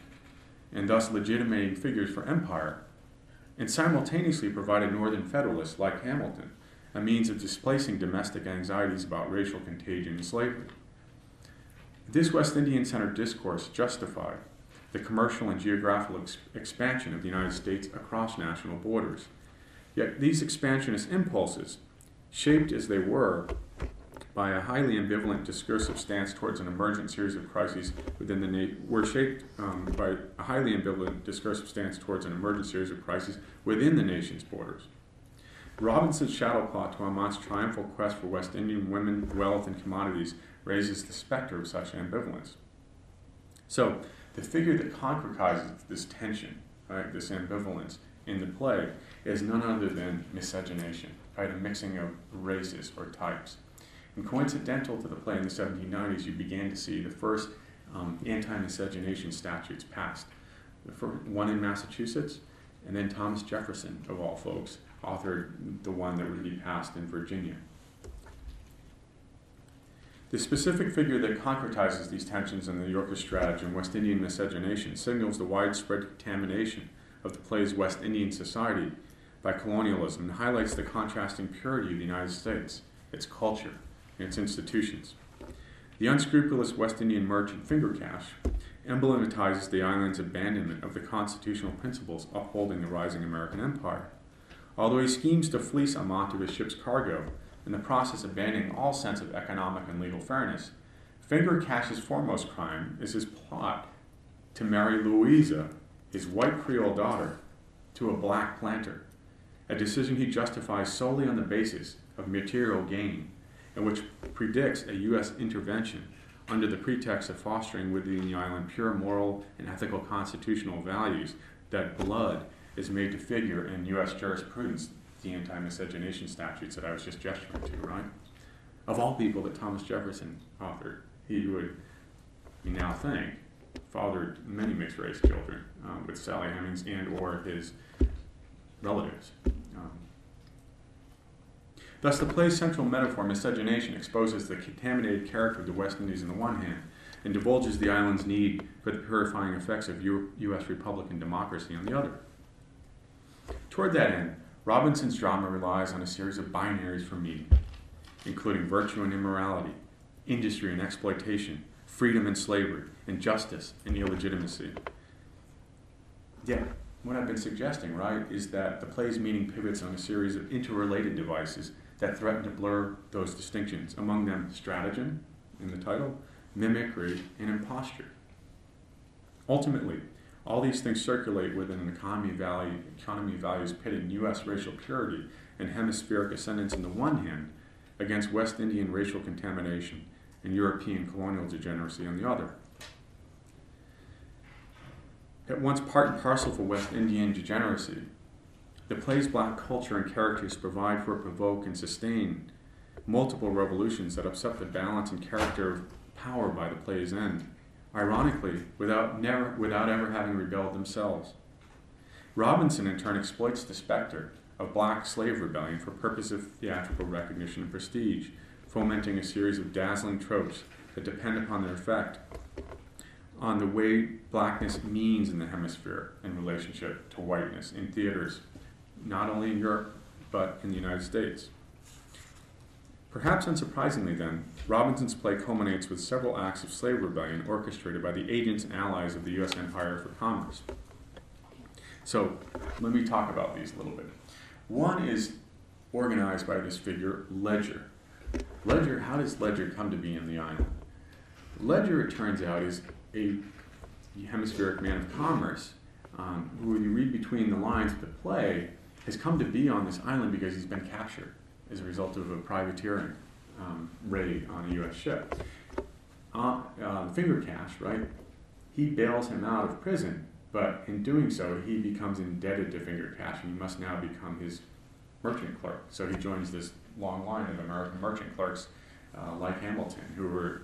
and thus legitimating figures for empire, and simultaneously provided Northern Federalists like Hamilton a means of displacing domestic anxieties about racial contagion and slavery. This West Indian centered discourse justified the commercial and geographical ex- expansion of the United States across national borders. Yet these expansionist impulses, shaped as they were by a highly ambivalent discursive stance towards an emergent series of crises within the nation, were shaped um, by a highly ambivalent discursive stance towards an emergent series of crises within the nation's borders. Robinson's shadow plot to Amant's triumphal quest for West Indian women, wealth, and commodities raises the specter of such ambivalence. So, the figure that concretizes this tension, right, this ambivalence in the play, is none other than miscegenation, right, a mixing of races or types. And coincidental to the play in the 1790s, you began to see the first um, anti-miscegenation statutes passed. The one in Massachusetts, and then Thomas Jefferson, of all folks, authored the one that would be passed in Virginia. The specific figure that concretizes these tensions in the Yorker's stratagem, West Indian miscegenation, signals the widespread contamination of the play's West Indian society by colonialism and highlights the contrasting purity of the United States, its culture, and its institutions. The unscrupulous West Indian merchant Fingercash emblematizes the island's abandonment of the constitutional principles upholding the rising American empire. Although he schemes to fleece Amant of his ship's cargo, in the process of abandoning all sense of economic and legal fairness. Fingercash's foremost crime is his plot to marry Louisa, his white Creole daughter to a black planter, a decision he justifies solely on the basis of material gain, and which predicts a U.S. intervention under the pretext of fostering within the island pure moral and ethical constitutional values that blood is made to figure in U.S. jurisprudence, the anti miscegenation statutes that I was just gesturing to, right? Of all people that Thomas Jefferson authored, he would, we now think, fathered many mixed race children um, with Sally Hemings and or his relatives. Um, thus, the play's central metaphor, miscegenation, exposes the contaminated character of the West Indies on the one hand, and divulges the island's need for the purifying effects of U- U.S. Republican democracy on the other. Toward that end, Robinson's drama relies on a series of binaries for meaning, including virtue and immorality, industry and exploitation, freedom and slavery, and justice and illegitimacy. Yeah, what I've been suggesting, right, is that the play's meaning pivots on a series of interrelated devices that threaten to blur those distinctions, among them stratagem in the title, mimicry, and imposture. Ultimately, all these things circulate within an economy, value, economy values pitting U.S. racial purity and hemispheric ascendance on the one hand against West Indian racial contamination and European colonial degeneracy on the other. At once part and parcel for West Indian degeneracy, the play's black culture and characters provide for, provoke, and sustain multiple revolutions that upset the balance and character of power by the play's end ironically, without, never, without ever having rebelled themselves. Robinson, in turn, exploits the specter of black slave rebellion for purpose of theatrical recognition and prestige, fomenting a series of dazzling tropes that depend upon their effect on the way blackness means in the hemisphere in relationship to whiteness in theaters, not only in Europe, but in the United States. Perhaps unsurprisingly, then, Robinson's play culminates with several acts of slave rebellion orchestrated by the agents and allies of the U.S. Empire for Commerce. So, let me talk about these a little bit. One is organized by this figure, Ledger. Ledger, how does Ledger come to be in the island? Ledger, it turns out, is a hemispheric man of commerce um, who, you read between the lines of the play, has come to be on this island because he's been captured as a result of a privateering um, raid on a U.S. ship. Uh, uh, Finger Cash, right? He bails him out of prison, but in doing so, he becomes indebted to Finger Cash, and he must now become his merchant clerk. So he joins this long line of American merchant clerks uh, like Hamilton, who were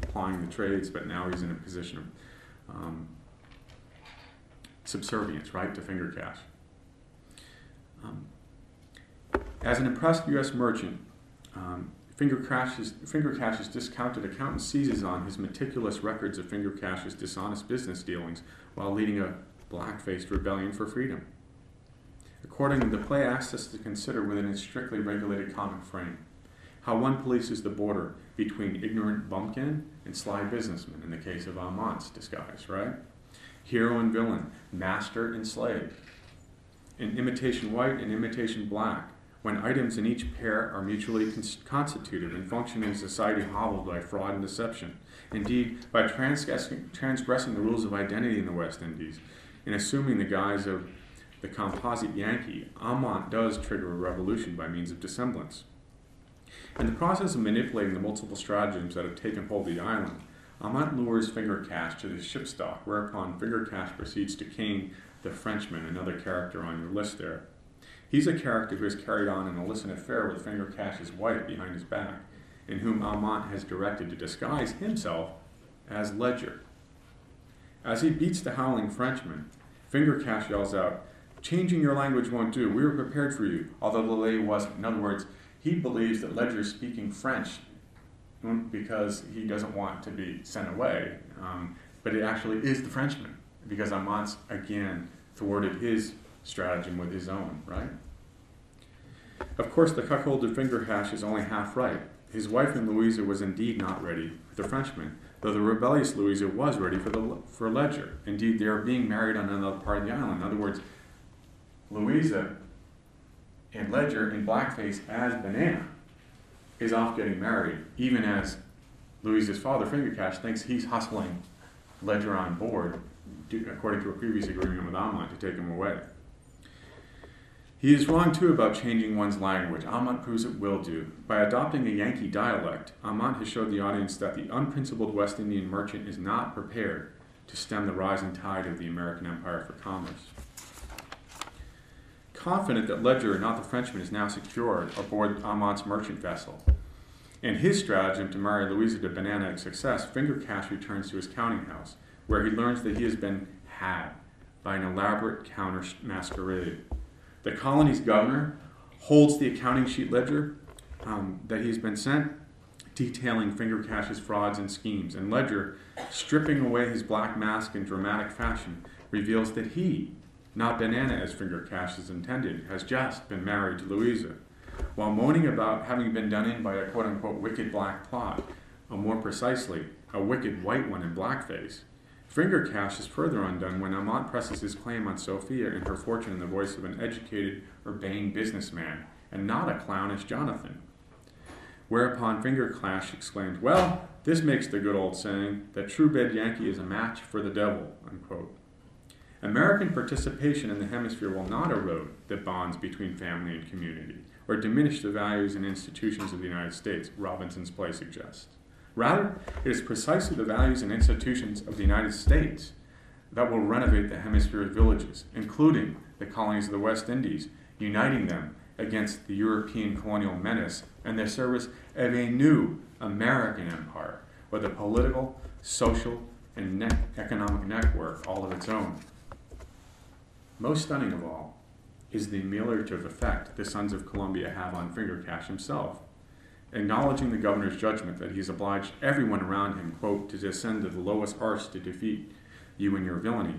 plying the trades, but now he's in a position of um, subservience, right, to Finger Cash. Um, as an impressed U.S. merchant, um, Finger, Finger Cash's discounted accountant seizes on his meticulous records of Finger Cash's dishonest business dealings while leading a black-faced rebellion for freedom. Accordingly, the play asks us to consider within its strictly regulated comic frame how one polices the border between ignorant bumpkin and sly businessman in the case of Amont's disguise, right? Hero and villain, master and slave. In imitation white and imitation black, when items in each pair are mutually cons- constitutive and function in society hobbled by fraud and deception. Indeed, by transgressing, transgressing the rules of identity in the West Indies and assuming the guise of the composite Yankee, Amont does trigger a revolution by means of dissemblance. In the process of manipulating the multiple stratagems that have taken hold of the island, Amont lures Finger Cash to the ship's dock, whereupon Finger Cash proceeds to cane the Frenchman, another character on your list there. He's a character who has carried on an illicit affair with Finger Cash's wife behind his back, and whom Amont has directed to disguise himself as Ledger. As he beats the howling Frenchman, Finger Cash yells out, Changing your language won't do. We were prepared for you, although the lady wasn't. In other words, he believes that Ledger is speaking French because he doesn't want to be sent away. Um, but it actually is the Frenchman, because Amont's, again, thwarted his stratagem with his own, right? Of course, the cuckolded Fingercash is only half right. His wife in Louisa was indeed not ready for the Frenchman, though the rebellious Louisa was ready for, the, for Ledger. Indeed, they are being married on another part of the island. In other words, Louisa and Ledger in blackface as Banana is off getting married, even as Louisa's father, Fingercash, thinks he's hustling Ledger on board according to a previous agreement with Amant, to take him away. He is wrong too about changing one's language. Amant proves it will do. By adopting a Yankee dialect, Amant has showed the audience that the unprincipled West Indian merchant is not prepared to stem the rising tide of the American empire for commerce. Confident that Ledger, not the Frenchman, is now secured aboard Amant's merchant vessel, in his stratagem to marry Louisa de Banana success, Fingercash returns to his counting house, where he learns that he has been had by an elaborate counter masquerade. The colony's governor holds the accounting sheet ledger um, that he's been sent, detailing Fingercash's frauds and schemes. And Ledger, stripping away his black mask in dramatic fashion, reveals that he, not Banana as Fingercash is intended, has just been married to Louisa. While moaning about having been done in by a quote unquote wicked black plot, or more precisely, a wicked white one in blackface, Fingercash is further undone when Amant presses his claim on Sophia and her fortune in the voice of an educated, urbane businessman, and not a clownish Jonathan. Whereupon Finger Fingercash exclaimed, Well, this makes the good old saying that true bed Yankee is a match for the devil. Unquote. American participation in the hemisphere will not erode the bonds between family and community or diminish the values and institutions of the United States, Robinson's play suggests. Rather, it is precisely the values and institutions of the United States that will renovate the hemisphere's villages, including the colonies of the West Indies, uniting them against the European colonial menace and the service of a new American empire with a political, social, and ne- economic network all of its own. Most stunning of all is the ameliorative effect the Sons of Columbia have on Fingercash himself acknowledging the governor's judgment that he's obliged everyone around him, quote, to descend to the lowest arts to defeat you and your villainy.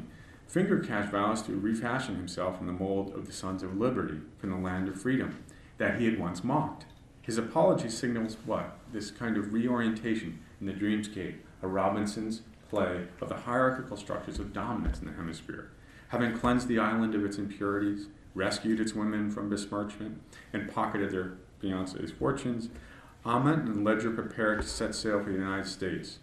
Fingercash vows to refashion himself in the mold of the Sons of Liberty from the land of freedom that he had once mocked. His apology signals what? This kind of reorientation in the dreamscape of Robinson's play of the hierarchical structures of dominance in the hemisphere. Having cleansed the island of its impurities, rescued its women from besmirchment, and pocketed their fiance's fortunes, Amant and Ledger prepared to set sail for the United States,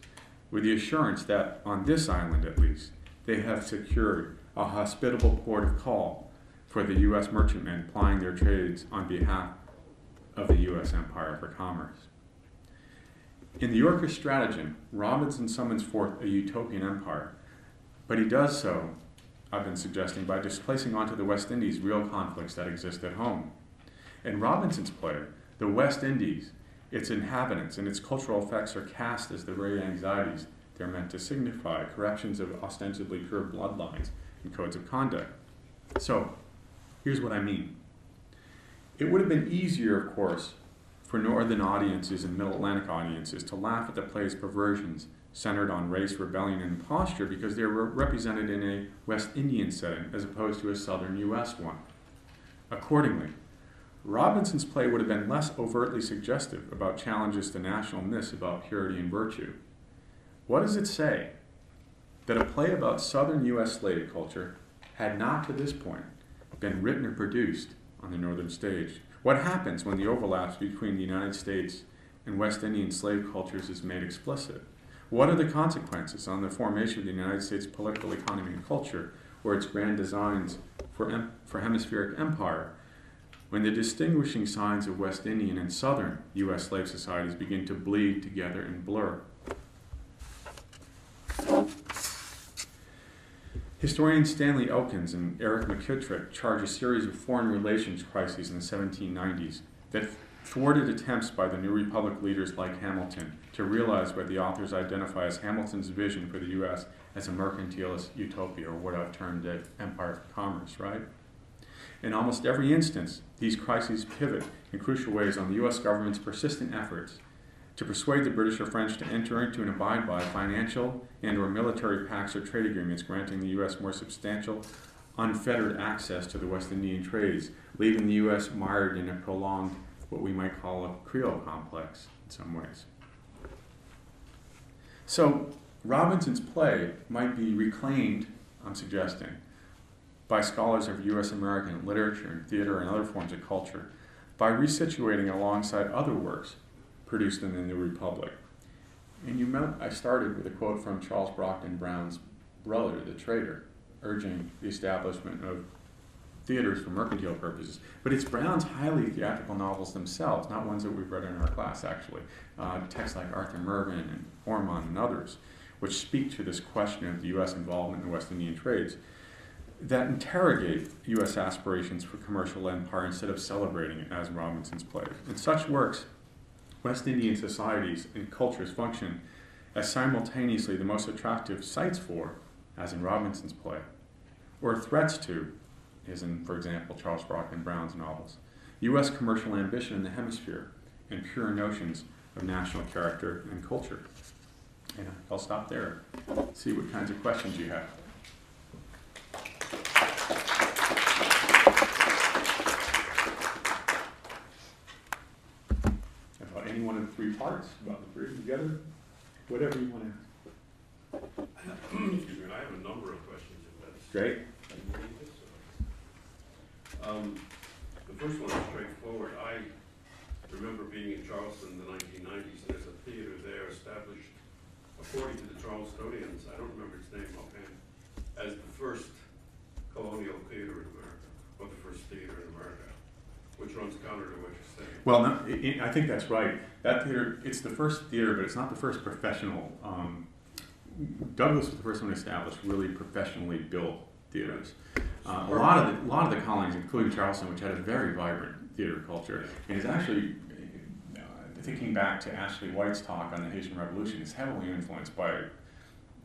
with the assurance that, on this island at least, they have secured a hospitable port of call for the U.S. merchantmen plying their trades on behalf of the U.S. empire for commerce. In the Yorker's stratagem, Robinson summons forth a utopian empire, but he does so, I've been suggesting, by displacing onto the West Indies real conflicts that exist at home. In Robinson's play, the West Indies its inhabitants and its cultural effects are cast as the very anxieties they're meant to signify corruptions of ostensibly pure bloodlines and codes of conduct. So, here's what I mean. It would have been easier, of course, for northern audiences and middle Atlantic audiences to laugh at the play's perversions centered on race, rebellion, and imposture because they were represented in a West Indian setting as opposed to a southern U.S. one. Accordingly, Robinson's play would have been less overtly suggestive about challenges to national myths about purity and virtue. What does it say? That a play about Southern U.S. slave culture had not to this point been written or produced on the Northern stage. What happens when the overlaps between the United States and West Indian slave cultures is made explicit? What are the consequences on the formation of the United States political economy and culture, or its grand designs for, em- for hemispheric empire, when the distinguishing signs of West Indian and Southern U.S. slave societies begin to bleed together and blur. Historians Stanley Elkins and Eric McKittrick charge a series of foreign relations crises in the 1790s that thwarted attempts by the New Republic leaders like Hamilton to realize what the authors identify as Hamilton's vision for the U.S. as a mercantilist utopia, or what I've termed it empire of commerce, right? In almost every instance, these crises pivot in crucial ways on the U.S. government's persistent efforts to persuade the British or French to enter into and abide by financial and or military pacts or trade agreements granting the U.S. more substantial, unfettered access to the West Indian trades, leaving the U.S. mired in a prolonged, what we might call a Creole complex in some ways. So, Robinson's play might be reclaimed, I'm suggesting, by scholars of U.S. American literature and theater and other forms of culture by resituating alongside other works produced in the New Republic. And you met, I started with a quote from Charles Brockden Brown's brother, the traitor, urging the establishment of theaters for mercantile purposes. But it's Brown's highly theatrical novels themselves, not ones that we've read in our class actually. Uh, texts like Arthur Mervyn and Ormond and others, which speak to this question of the U.S. involvement in the West Indian trades, that interrogate U.S. aspirations for commercial empire instead of celebrating it as Robinson's plays. In such works, West Indian societies and cultures function as simultaneously the most attractive sites for, as in Robinson's play, or threats to, as in, for example, Charles Brockden Brown's novels, U.S. commercial ambition in the hemisphere, and pure notions of national character and culture. And I'll stop there, see what kinds of questions you have. About any one of the three parts, about the three together, whatever you want to ask. Excuse me, I have a number of questions if that's. Great. Can you read this, or- Um, the first one is straightforward. I remember being in Charleston in the nineteen nineties, and there's a theater there established according to the Charlestonians, I don't remember its name offhand, as the first colonial theater in America, or the first theater in America, which runs counter to what you're saying. Well, no, i i I think that's right. That theater, it's the first theater, but it's not the first professional. Um, Douglass was the first one to establish really professionally built theaters. Uh, a lot of the, a lot of the colonies, including Charleston, which had a very vibrant theater culture, and is actually uh, thinking back to Ashli White's talk on the Haitian Revolution, is heavily influenced by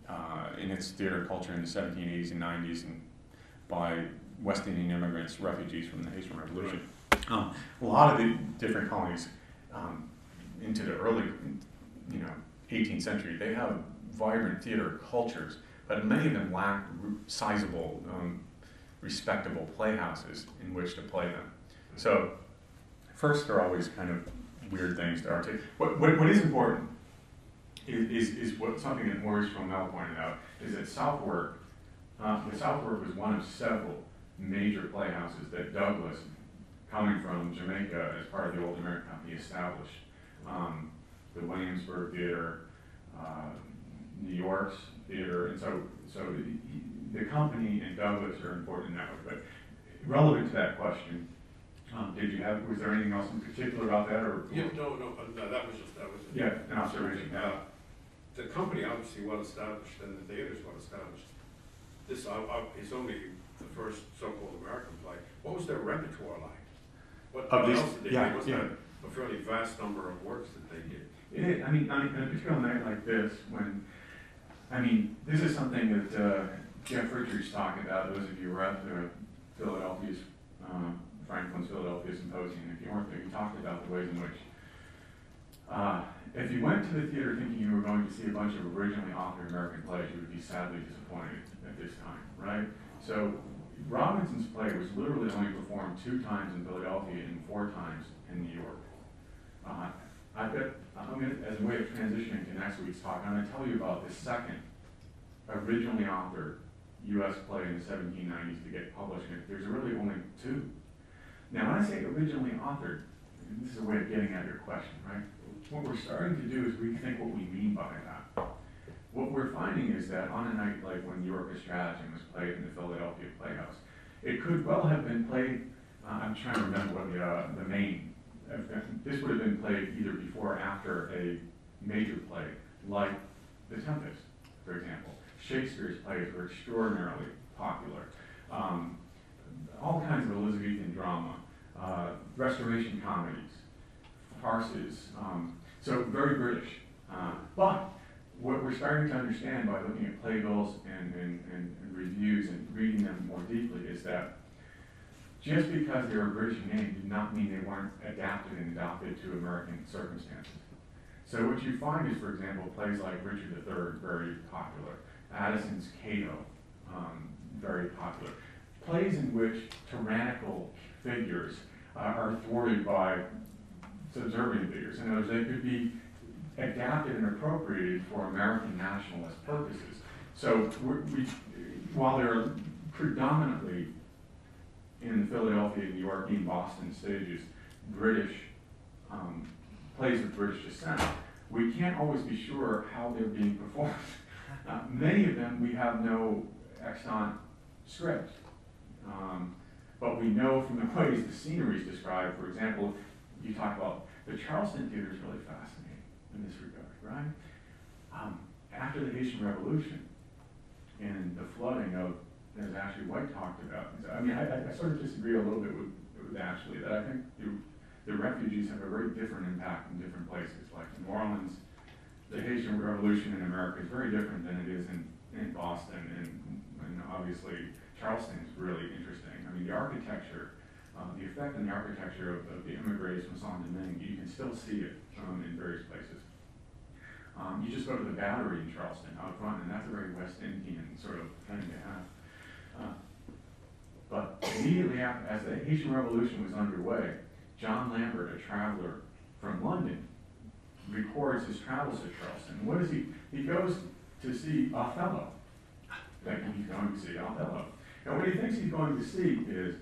uh, in its theater culture in the 1780s and 90s, and by West Indian immigrants, refugees from the Haitian Revolution. Um, a lot of the different colonies um, into the early, you know, 18th century, they have vibrant theater cultures, but many of them lack sizable, um, respectable playhouses in which to play them. So, first, they're always kind of weird things to articulate. What, what, what is important is, is, is what something that Maurice Fromel pointed out is that Southwark, uh, Southwark was one of several major playhouses that Douglass, coming from Jamaica as part of the Old American Company, established. Um, the Williamsburg Theater, uh, New York's theater, and so so the, the company and Douglass are important in that way. But relevant to that question, um, did you have was there anything else in particular about that, or Yeah, no, no, uh, no, that was just, that was. yeah, an observation? Uh, The company obviously well established and the theater's well established. This uh, uh, is only the first so-called American play. What was their repertoire like? What Of these- else did they yeah, do? Was yeah. there a fairly vast number of works that they did? It I mean, on a particular night like this, when, I mean, this is something that uh, Jeff Richards talked about, those of you who were at the Philadelphia's, uh, Franklin's Philadelphia Symposium, if you weren't there, he talked about the ways in which, uh, if you went to the theater thinking you were going to see a bunch of originally authored American plays, you would be sadly disappointed at this time, right? So Robinson's play was literally only performed two times in Philadelphia and four times in New York. Uh, I bet, I'm gonna, as a way of transitioning to next week's talk, I'm gonna tell you about the second originally authored US play in the seventeen nineties to get published, and there's really only two. Now, when I say originally authored, this is a way of getting at your question, right? What we're starting to do is rethink what we mean by that. What we're finding is that on a night like when Yorker's Stratagem was played in the Philadelphia Playhouse, it could well have been played, uh, I'm trying to remember what the, uh, the main, uh, this would have been played either before or after a major play, like The Tempest, for example. Shakespeare's plays were extraordinarily popular. Um, all kinds of Elizabethan drama, uh, restoration comedies, farces, um, so very British. Uh, but what we're starting to understand by looking at playbills and, and, and, and reviews and reading them more deeply is that just because they were British name did not mean they weren't adapted and adopted to American circumstances. So what you find is, for example, plays like Richard III, very popular. Addison's Cato, um, very popular. Plays in which tyrannical figures uh, are thwarted by subservient figures. In other words, they could be adapted and appropriated for American nationalist purposes. So we, while they're predominantly in Philadelphia, New York, and Boston stages, British um, plays of British descent, we can't always be sure how they're being performed. Uh, many of them, we have no extant script. Um, but we know from the ways the scenery is described, for example, you talk about the Charleston Theater is really fascinating in this regard, right? Um, after the Haitian Revolution and the flooding of, as Ashli White talked about, I mean, I, I sort of disagree a little bit with, with Ashli that I think the, the refugees have a very different impact in different places. Like New Orleans, the Haitian Revolution in America is very different than it is in, in Boston, and, and obviously Charleston is really interesting. I mean, the architecture, uh, the effect on the architecture of, of the immigrants from Saint Domingue, you can still see it um, in various places. Um, you just go to the Battery in Charleston out front, and that's a very West Indian sort of thing to have. Uh, but immediately after, as the Haitian Revolution was underway, John Lambert, a traveler from London, records his travels to Charleston. What does he? He goes to see Othello. Like he's going to see Othello. And what he thinks he's going to see is,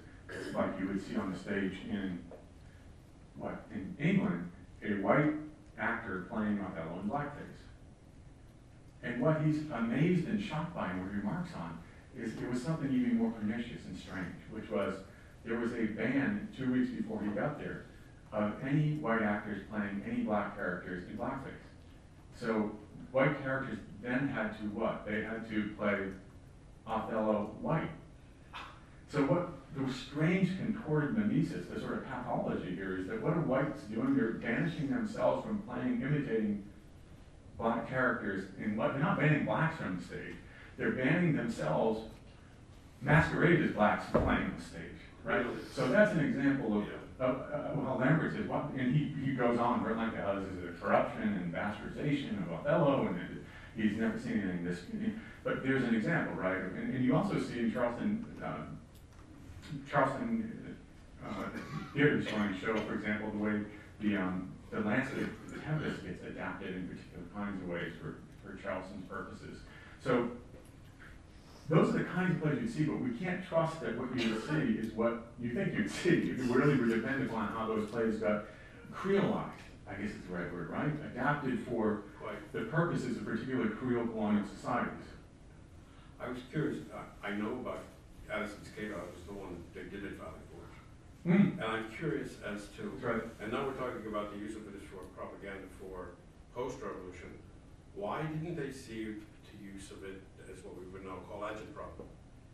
like you would see on the stage in what in England, a white actor playing Othello in blackface. And what he's amazed and shocked by and what he remarks on is it was something even more pernicious and strange, which was there was a ban two weeks before he got there of any white actors playing any black characters in blackface. So white characters then had to what? They had to play Othello white. So what the strange contorted mimesis, the sort of pathology here, is that what are whites doing? They're banishing themselves from playing, imitating black characters in what? They're not banning blacks from the stage. They're banning themselves masquerade as blacks playing on the stage, right? So that's an example of, of uh, well, Lambert says, what, and he, he goes on, like, how this is a corruption and bastardization of Othello, and it, he's never seen anything this. But there's an example, right? And, and you also see in Charleston, uh, Charleston uh, theater showing show, for example, the way the um, the landscape, the Tempest gets adapted in particular kinds of ways for, for Charleston's purposes. So those are the kinds of plays you see, but we can't trust that what you see is what you think you'd see. If really were dependent on how those plays got creolized, I guess is the right word, right? Adapted for the purposes of particular Creole colonial societies. I was curious, I, I know about Addison's Cato, was the one that did it Valley Forge. Mm. And I'm curious as to, right. and now we're talking about the use of it as for propaganda for post-revolution. Why didn't they see the use of it as what we would now call agitprop?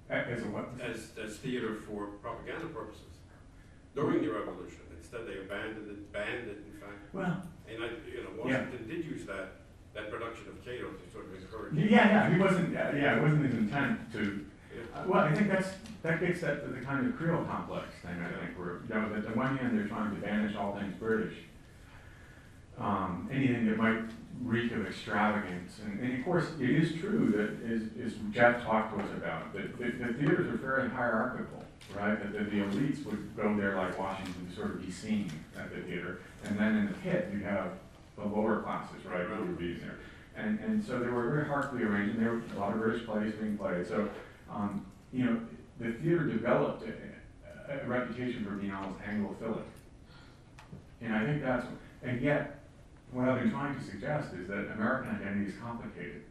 As a what? As, as theater for propaganda purposes during the revolution. Instead, they abandoned it, banned it, in fact. Well, and I, you know, Washington yeah. did use that that production of Cato to sort of encourage. Yeah, yeah, he wasn't. Yeah, it wasn't his intent to uh, well, I think that's that gets at the, kind of Creole complex thing. I think where you know, at the one hand they're trying to banish all things British, um, anything that might reek of extravagance, and, and, of course it is true that as, as Jeff talked to us about that the, the, theaters are very hierarchical, right? That the, the, elites would go there like Washington to sort of be seen at the theater, and then in the pit you have the lower classes, right, who would be there. And, and so they were very hierarchically arranged, and there were a lot of British plays being played. So um, you know, the theater developed a, a reputation for being almost Anglophilic. And I think that's, and yet, what I've been trying to suggest is that American identity is complicated.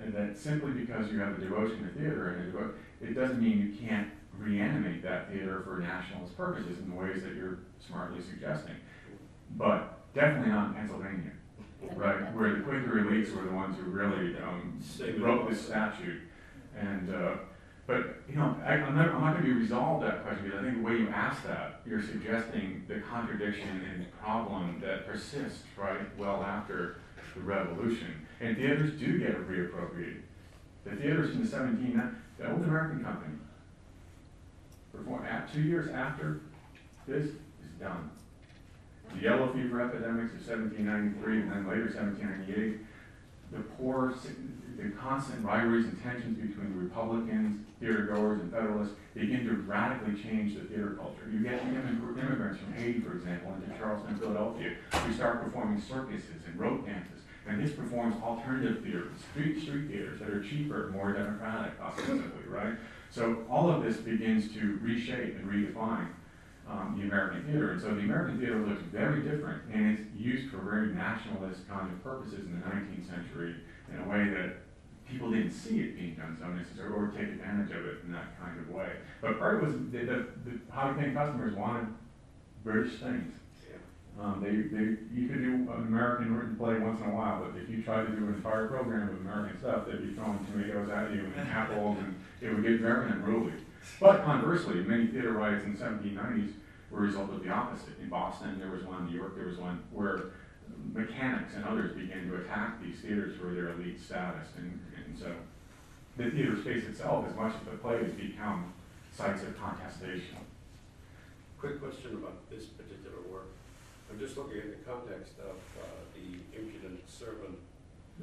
And that simply because you have a devotion to theater, and devo- it doesn't mean you can't reanimate that theater for nationalist purposes in the ways that you're smartly suggesting. But definitely not in Pennsylvania, right? Where the Quaker elites were the ones who really um, wrote this statute and, uh, but, you know, I, am not, I'm not going to be resolved that question because I think the way you ask that, you're suggesting the contradiction and problem that persists, right, well after the revolution. And theaters do get reappropriated. The theaters in the 17, the old American company, perform, at, two years after this is done. The yellow fever epidemics of 1793 and then later 1798, the poor the constant rivalries and tensions between Republicans, theater goers, and Federalists begin to radically change the theater culture. You get immigrants from Haiti, for example, into Charleston, Philadelphia, who start performing circuses and rope dances. And this performs alternative theater, street street theaters that are cheaper, more democratic, ostensibly, right? So all of this begins to reshape and redefine um, the American theater. And so the American theater looks very different, and it's used for very nationalist kind of purposes in the 19th century in a way that people didn't see it being done so necessarily or take advantage of it in that kind of way. But part of it was the, the, the high-paying customers wanted British things. Yeah. Um, they, they, you could do an American written play once in a while, but if you tried to do an entire program of American stuff, they'd be throwing tomatoes at you and apples, and it would get very unruly. But conversely, many theater riots in the seventeen nineties were a result of the opposite. In Boston, there was one, in New York, there was one, where mechanics and others began to attack these theaters for their elite status, and, and so the theater space itself, as much as the play has become sites of contestation. Quick question about this particular work. I'm just looking at the context of uh, the impudent servant.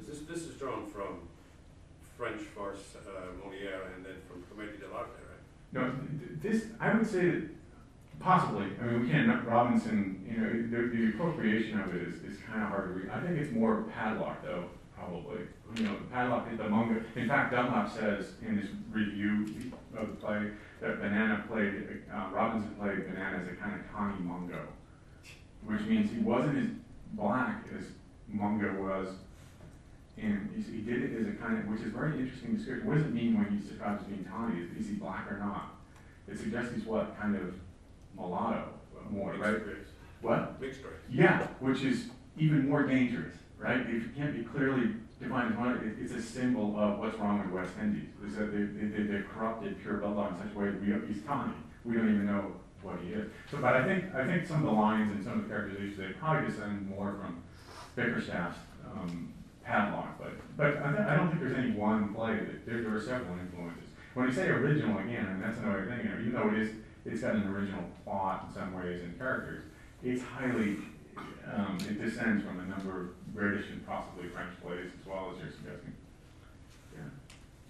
Is This, this is drawn from French farce uh, Molière and then from Commedia dell'Arte, right? No, th- th- this, I would say that possibly, I mean, we can't, Robinson, you know, the, the appropriation of it is, is kind of hard to read. I think it's more padlock though, probably. You know, the padlock is the Mungo. In fact, Dunlap says in his review of the play that Banana played, uh, Robinson played Banana as a kind of Connie Mungo, which means he wasn't as black as Mungo was. And he, he did it as a kind of, which is very interesting description. What does it mean when he's described as being tawny? Is, is he black or not? It suggests he's what, kind of mulatto, more, Mixed right? race. What? Mixed race. Yeah, which is even more dangerous, right? If you can't be clearly defined as one, it's a symbol of what's wrong with West Indies. Is that they, they, they, corrupted pure bloodline in such a way that we, he's tawny. We don't even know what he is. So, but I think, I think some of the lines and some of the characterizations, they probably descend more from Bickerstaff's, um, padlock, but, but I, th- I don't think there's any one play that, there, there are several influences. When you say original again, I and that's another thing, you know, even though it is, it's got an original plot in some ways and characters, it's highly, um, it descends from a number of British and possibly French plays as well as you're suggesting. Yeah.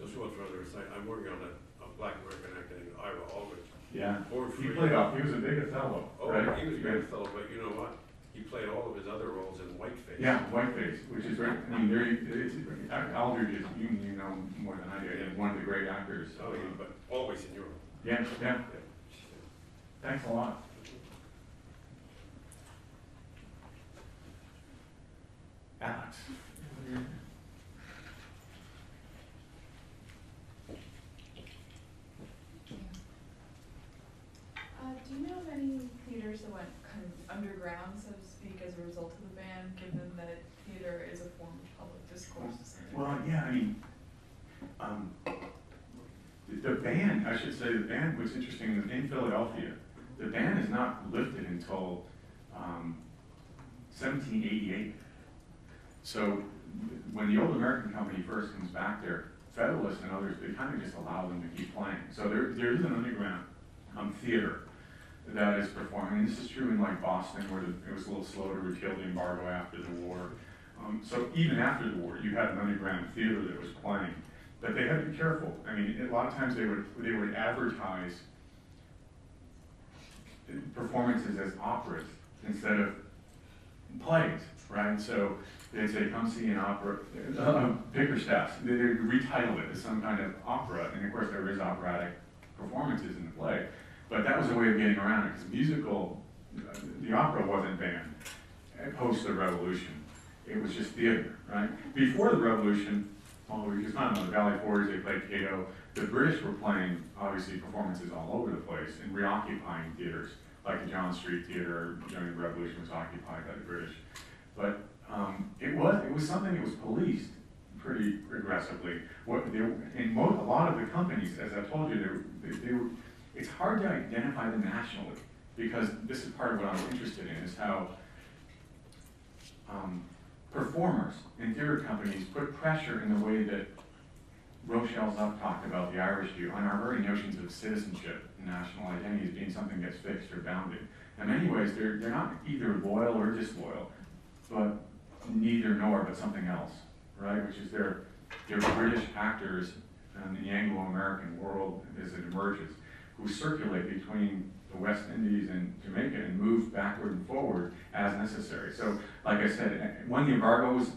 Just one further aside, I'm working on a, a black American actor named Ira Aldridge. Yeah. Born He played off, he was a big Othello, Oh, right? he was a great fellow, but you know what? He played all of his other roles in whiteface. Yeah, whiteface, which is very, I mean, very, it's, Aldridge is, you, you know more than I do, he's one of the great actors. Oh, yeah, but always in Europe. Yeah, yeah, Yeah. Thanks a lot. Alex. Uh, do you know of any theaters that went kind of underground, so to speak, as a result of the ban, given that theater is a form of public discourse? Well, yeah, I mean, um, the the ban, I should say, the ban, was interesting, in Philadelphia, the ban is not lifted until, um, seventeen eighty-eight. So, when the Old American Company first comes back there, Federalists and others, they kind of just allow them to keep playing. So there, there is an underground, um, theater that is performing, and this is true in like Boston, where the- it was a little slow to repeal the embargo after the war. Um, so even after the war, you had an underground theater that was playing, but they had to be careful. I mean, a lot of times they would, they would advertise performances as operas instead of plays, right? So they'd say, come see an opera, uh, Bickerstaff's, they would retitle it as some kind of opera, and of course there is operatic performances in the play. But that was a way of getting around it, because musical, uh, the opera wasn't banned post the revolution. It was just theater, right? Before the revolution, well, you can find on the Valley Forge, they played Cato. The British were playing, obviously, performances all over the place and reoccupying theaters, like the John Street Theater during the revolution was occupied by the British. But um, it was, it was something that was policed pretty aggressively. What, they, in mo- a lot of the companies, as I told you, they, they, they were, it's hard to identify them nationally, because this is part of what I'm interested in, is how um, performers in theater companies put pressure in the way that Rochelle Zuck talked about the Irish do on our very notions of citizenship and national identity as being something that's fixed or bounded. In many ways, they're, they're not either loyal or disloyal, but neither nor, but something else, right? Which is they're, they're British actors in the Anglo-American world as it emerges, who circulate between the West Indies and Jamaica and move backward and forward as necessary. So, like I said, when the embargo was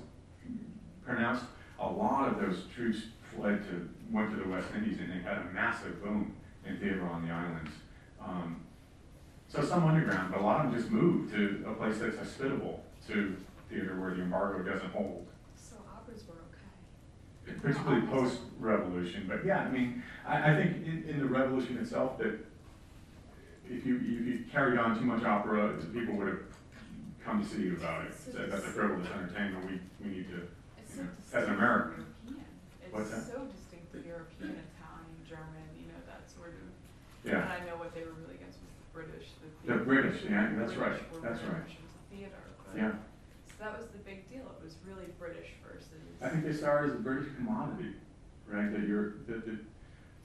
pronounced, a lot of those troops fled to, went to the West Indies and they had a massive boom in theater on the islands. Um, so some underground, but a lot of them just moved to a place that's hospitable to theater where the embargo doesn't hold. So operas were okay. principally post-revolution, but yeah, I mean, I, I think in, in the revolution itself, that if you, if you carried on too much opera, people would have come to see you about it, that that's a frivolous entertainment, we, we need to, you know, as an American. What's It's that? so distinctly European, Italian, German, you know, that sort of. yeah. And I know what they were really against was the British, the The. British, yeah, that's British right, were that's very right. into theater, but. Yeah, So that was the big deal, it was really British versus. I think they started as a British commodity, right, that you're, that the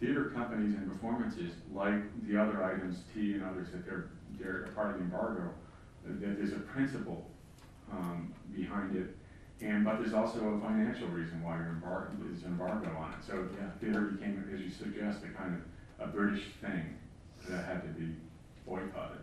theater companies and performances, like the other items, tea and others, that they're, they're a part of the embargo, that that there's a principle, um, behind it, and, but there's also a financial reason why you're embargo, there's an embargo on it, so, yeah, theater became, as you suggest, a kind of, a British thing that had to be boycotted.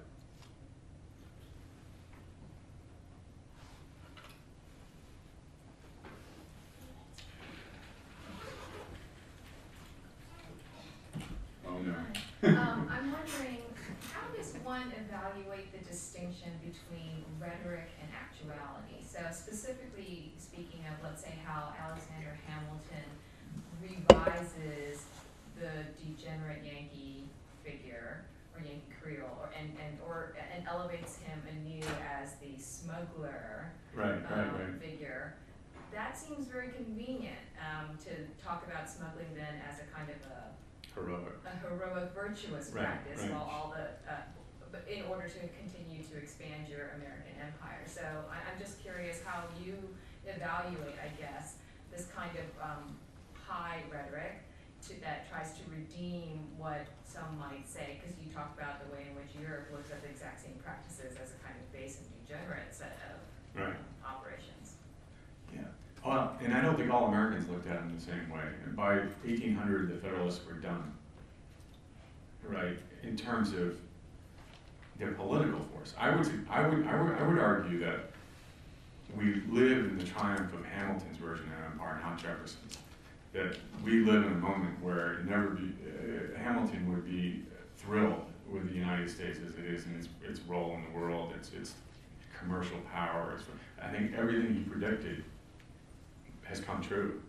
Oh, no. Um, I'm wondering, how does one evaluate the distinction between rhetoric and actuality? So specifically speaking of, let's say, how Alexander Hamilton revises the degenerate Yankee figure, or Yankee Creole, or, and, and, or, and elevates him anew as the smuggler, Right, right, um, right. figure. That seems very convenient, um, to talk about smuggling then as a kind of a, Heroic. a heroic virtuous Right, practice right. while all the, uh, but in order to continue to expand your American empire. So I, I'm just curious how you evaluate, I guess, this kind of, um, high rhetoric to, that tries to redeem what some might say, cause you talk about the way in which Europe looks at the exact same practices as a kind of base and degenerate set of Right. um, operations. Yeah, well, and I don't think all Americans looked at them in the same way. By eighteen hundred, the Federalists were done. Right, in terms of their political force. I would, I would, I would, I would argue that we live in the triumph of Hamilton's version of empire, not Jefferson's. That we live in a moment where never be, uh, Hamilton would be thrilled with the United States as it is in its, its role in the world, its, its commercial power. I think everything he predicted has come true.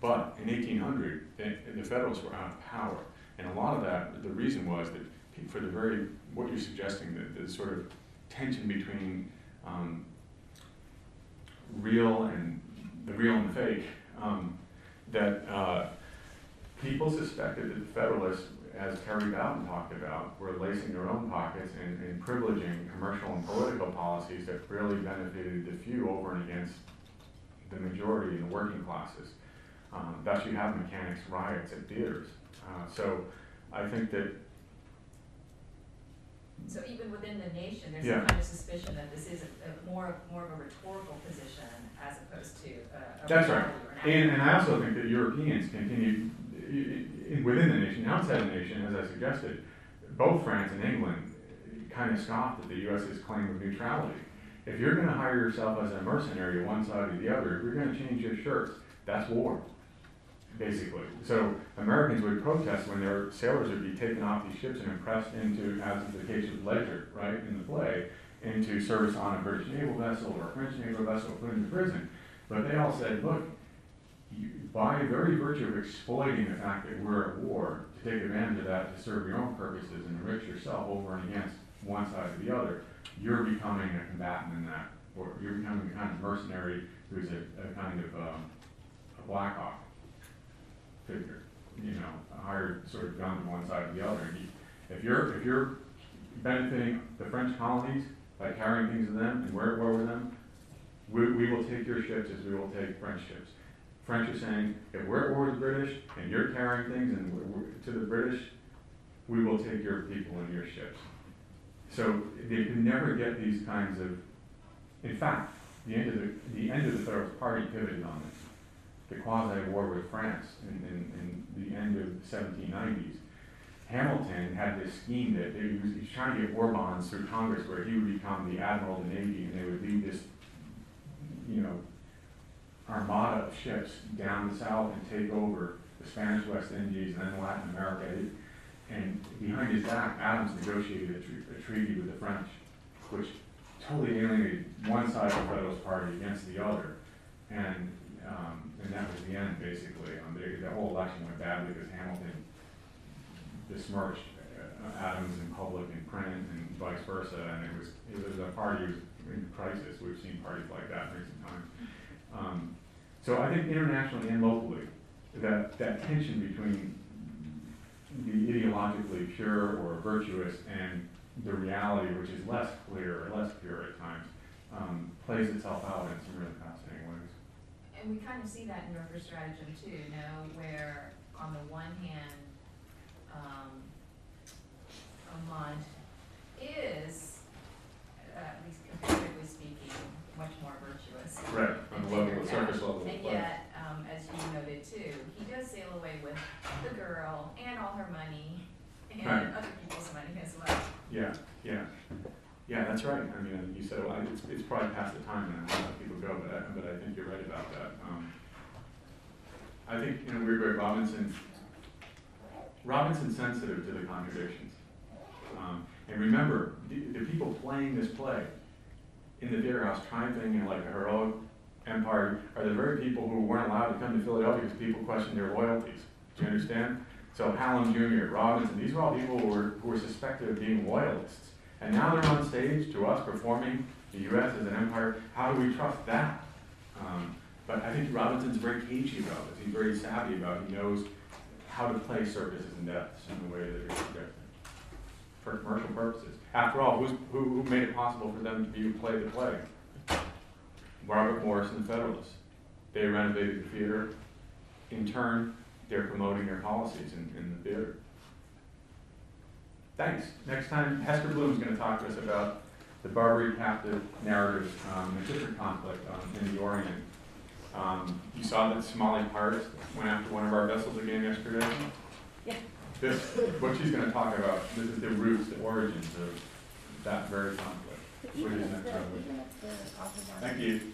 But in 1800, the, Federalists were out of power. And a lot of that, the reason was that for the very, what you're suggesting, the, the sort of tension between um, real and the real and the fake, um, that uh, people suspected that the Federalists, as Terry Bouton talked about, were lacing their own pockets and, and privileging commercial and political policies that really benefited the few over and against the majority in the working classes. Um, thus, you have mechanics riots at theaters. Uh, so, I think that So even within the nation, there's Yeah. some kind of suspicion that this is a, a more, more of a rhetorical position as opposed to a, a That's right. reality or an And, and I also think that Europeans continue, i- i- within the nation, outside the nation, as I suggested, both France and England kind of scoffed at the US's claim of neutrality. If you're gonna hire yourself as a mercenary, one side or the other, if you're gonna change your shirts, that's war, basically. So Americans would protest when their sailors would be taken off these ships and impressed into, as is the case with Ledger, right, in the play, into service on a British naval vessel or a French naval vessel, put into prison. But they all said, look, you, by very virtue of exploiting the fact that we're at war, to take advantage of that to serve your own purposes and enrich yourself over and against one side or the other, you're becoming a combatant in that, or you're becoming a kind of mercenary who's a, a kind of, um, a Black Hawk figure, you know, hired sort of gun to one side or the other. And you- If you're, if you're benefiting the French colonies by carrying things to them and we're at war with them, we, we will take your ships as we will take French ships. French are saying, if we're at war with the British and you're carrying things and we're, we're, to the British, we will take your people and your ships. So they could never get these kinds of, in fact, the end of the, the end of the Federalist Party pivoted on this. The quasi-war with France in, in, in the end of the seventeen nineties. Hamilton had this scheme that he was, he was trying to get war bonds through Congress where he would become the admiral of the navy and they would lead this, you know, armada of ships down the south and take over the Spanish West Indies and then Latin America. And behind his back, Adams negotiated a, tre- a treaty with the French, which totally alienated one side of the Federalist Party against the other. And, um, and that was the end, basically. Um, the, the whole election went badly because Hamilton besmirched uh, Adams in public and print and vice versa, and it was, it was a party in crisis. We've seen parties like that in recent times. Um, so I think internationally and locally, that, that tension between the ideologically pure or virtuous and the reality, which is less clear or less pure at times, um, plays itself out in some really fascinating. And we kind of see that in Yorker stratagem too, you know, where on the one hand, um, Vermont is, uh, at least comparatively speaking, much more virtuous. Right, on the level, the surface level of And yet, um, as you noted too, he does sail away with the girl and all her money and Right. other people's money as well. Yeah, yeah, yeah, that's right. I mean, you said, well, it's, it's probably past the time and I let people go, but I, but I think you're right about that. Um, I think in a weird Robinson, Robinson's sensitive to the contradictions. Um, and remember, the, the people playing this play in the theater house, triumphing in like a heroic empire, are the very people who weren't allowed to come to Philadelphia because people questioned their loyalties. Do you understand? So Hallam Jr., Robinson, these were all people who were, who were suspected of being loyalists. And now they're on stage to us performing the U.S. as an empire. How do we trust that? Um, but I think Robinson's very cagey about this. He's very savvy about it. He knows how to play surfaces and depths in the way that you're for commercial purposes. After all, who, who made it possible for them to be play the play? Robert Morris and the Federalists. They renovated the theater. In turn, they're promoting their policies in, in the theater. Thanks. Next time, Hester Blum is gonna talk to us about the Barbary captive narrative, um, a different conflict, um, in the Orient. Um, you saw that Somali pirates went after one of our vessels again yesterday? Yeah. This, what she's gonna talk about, this is the roots, the origins of that very conflict. Even What is if that, the, Charlie? even if the authors aren't. Thank you.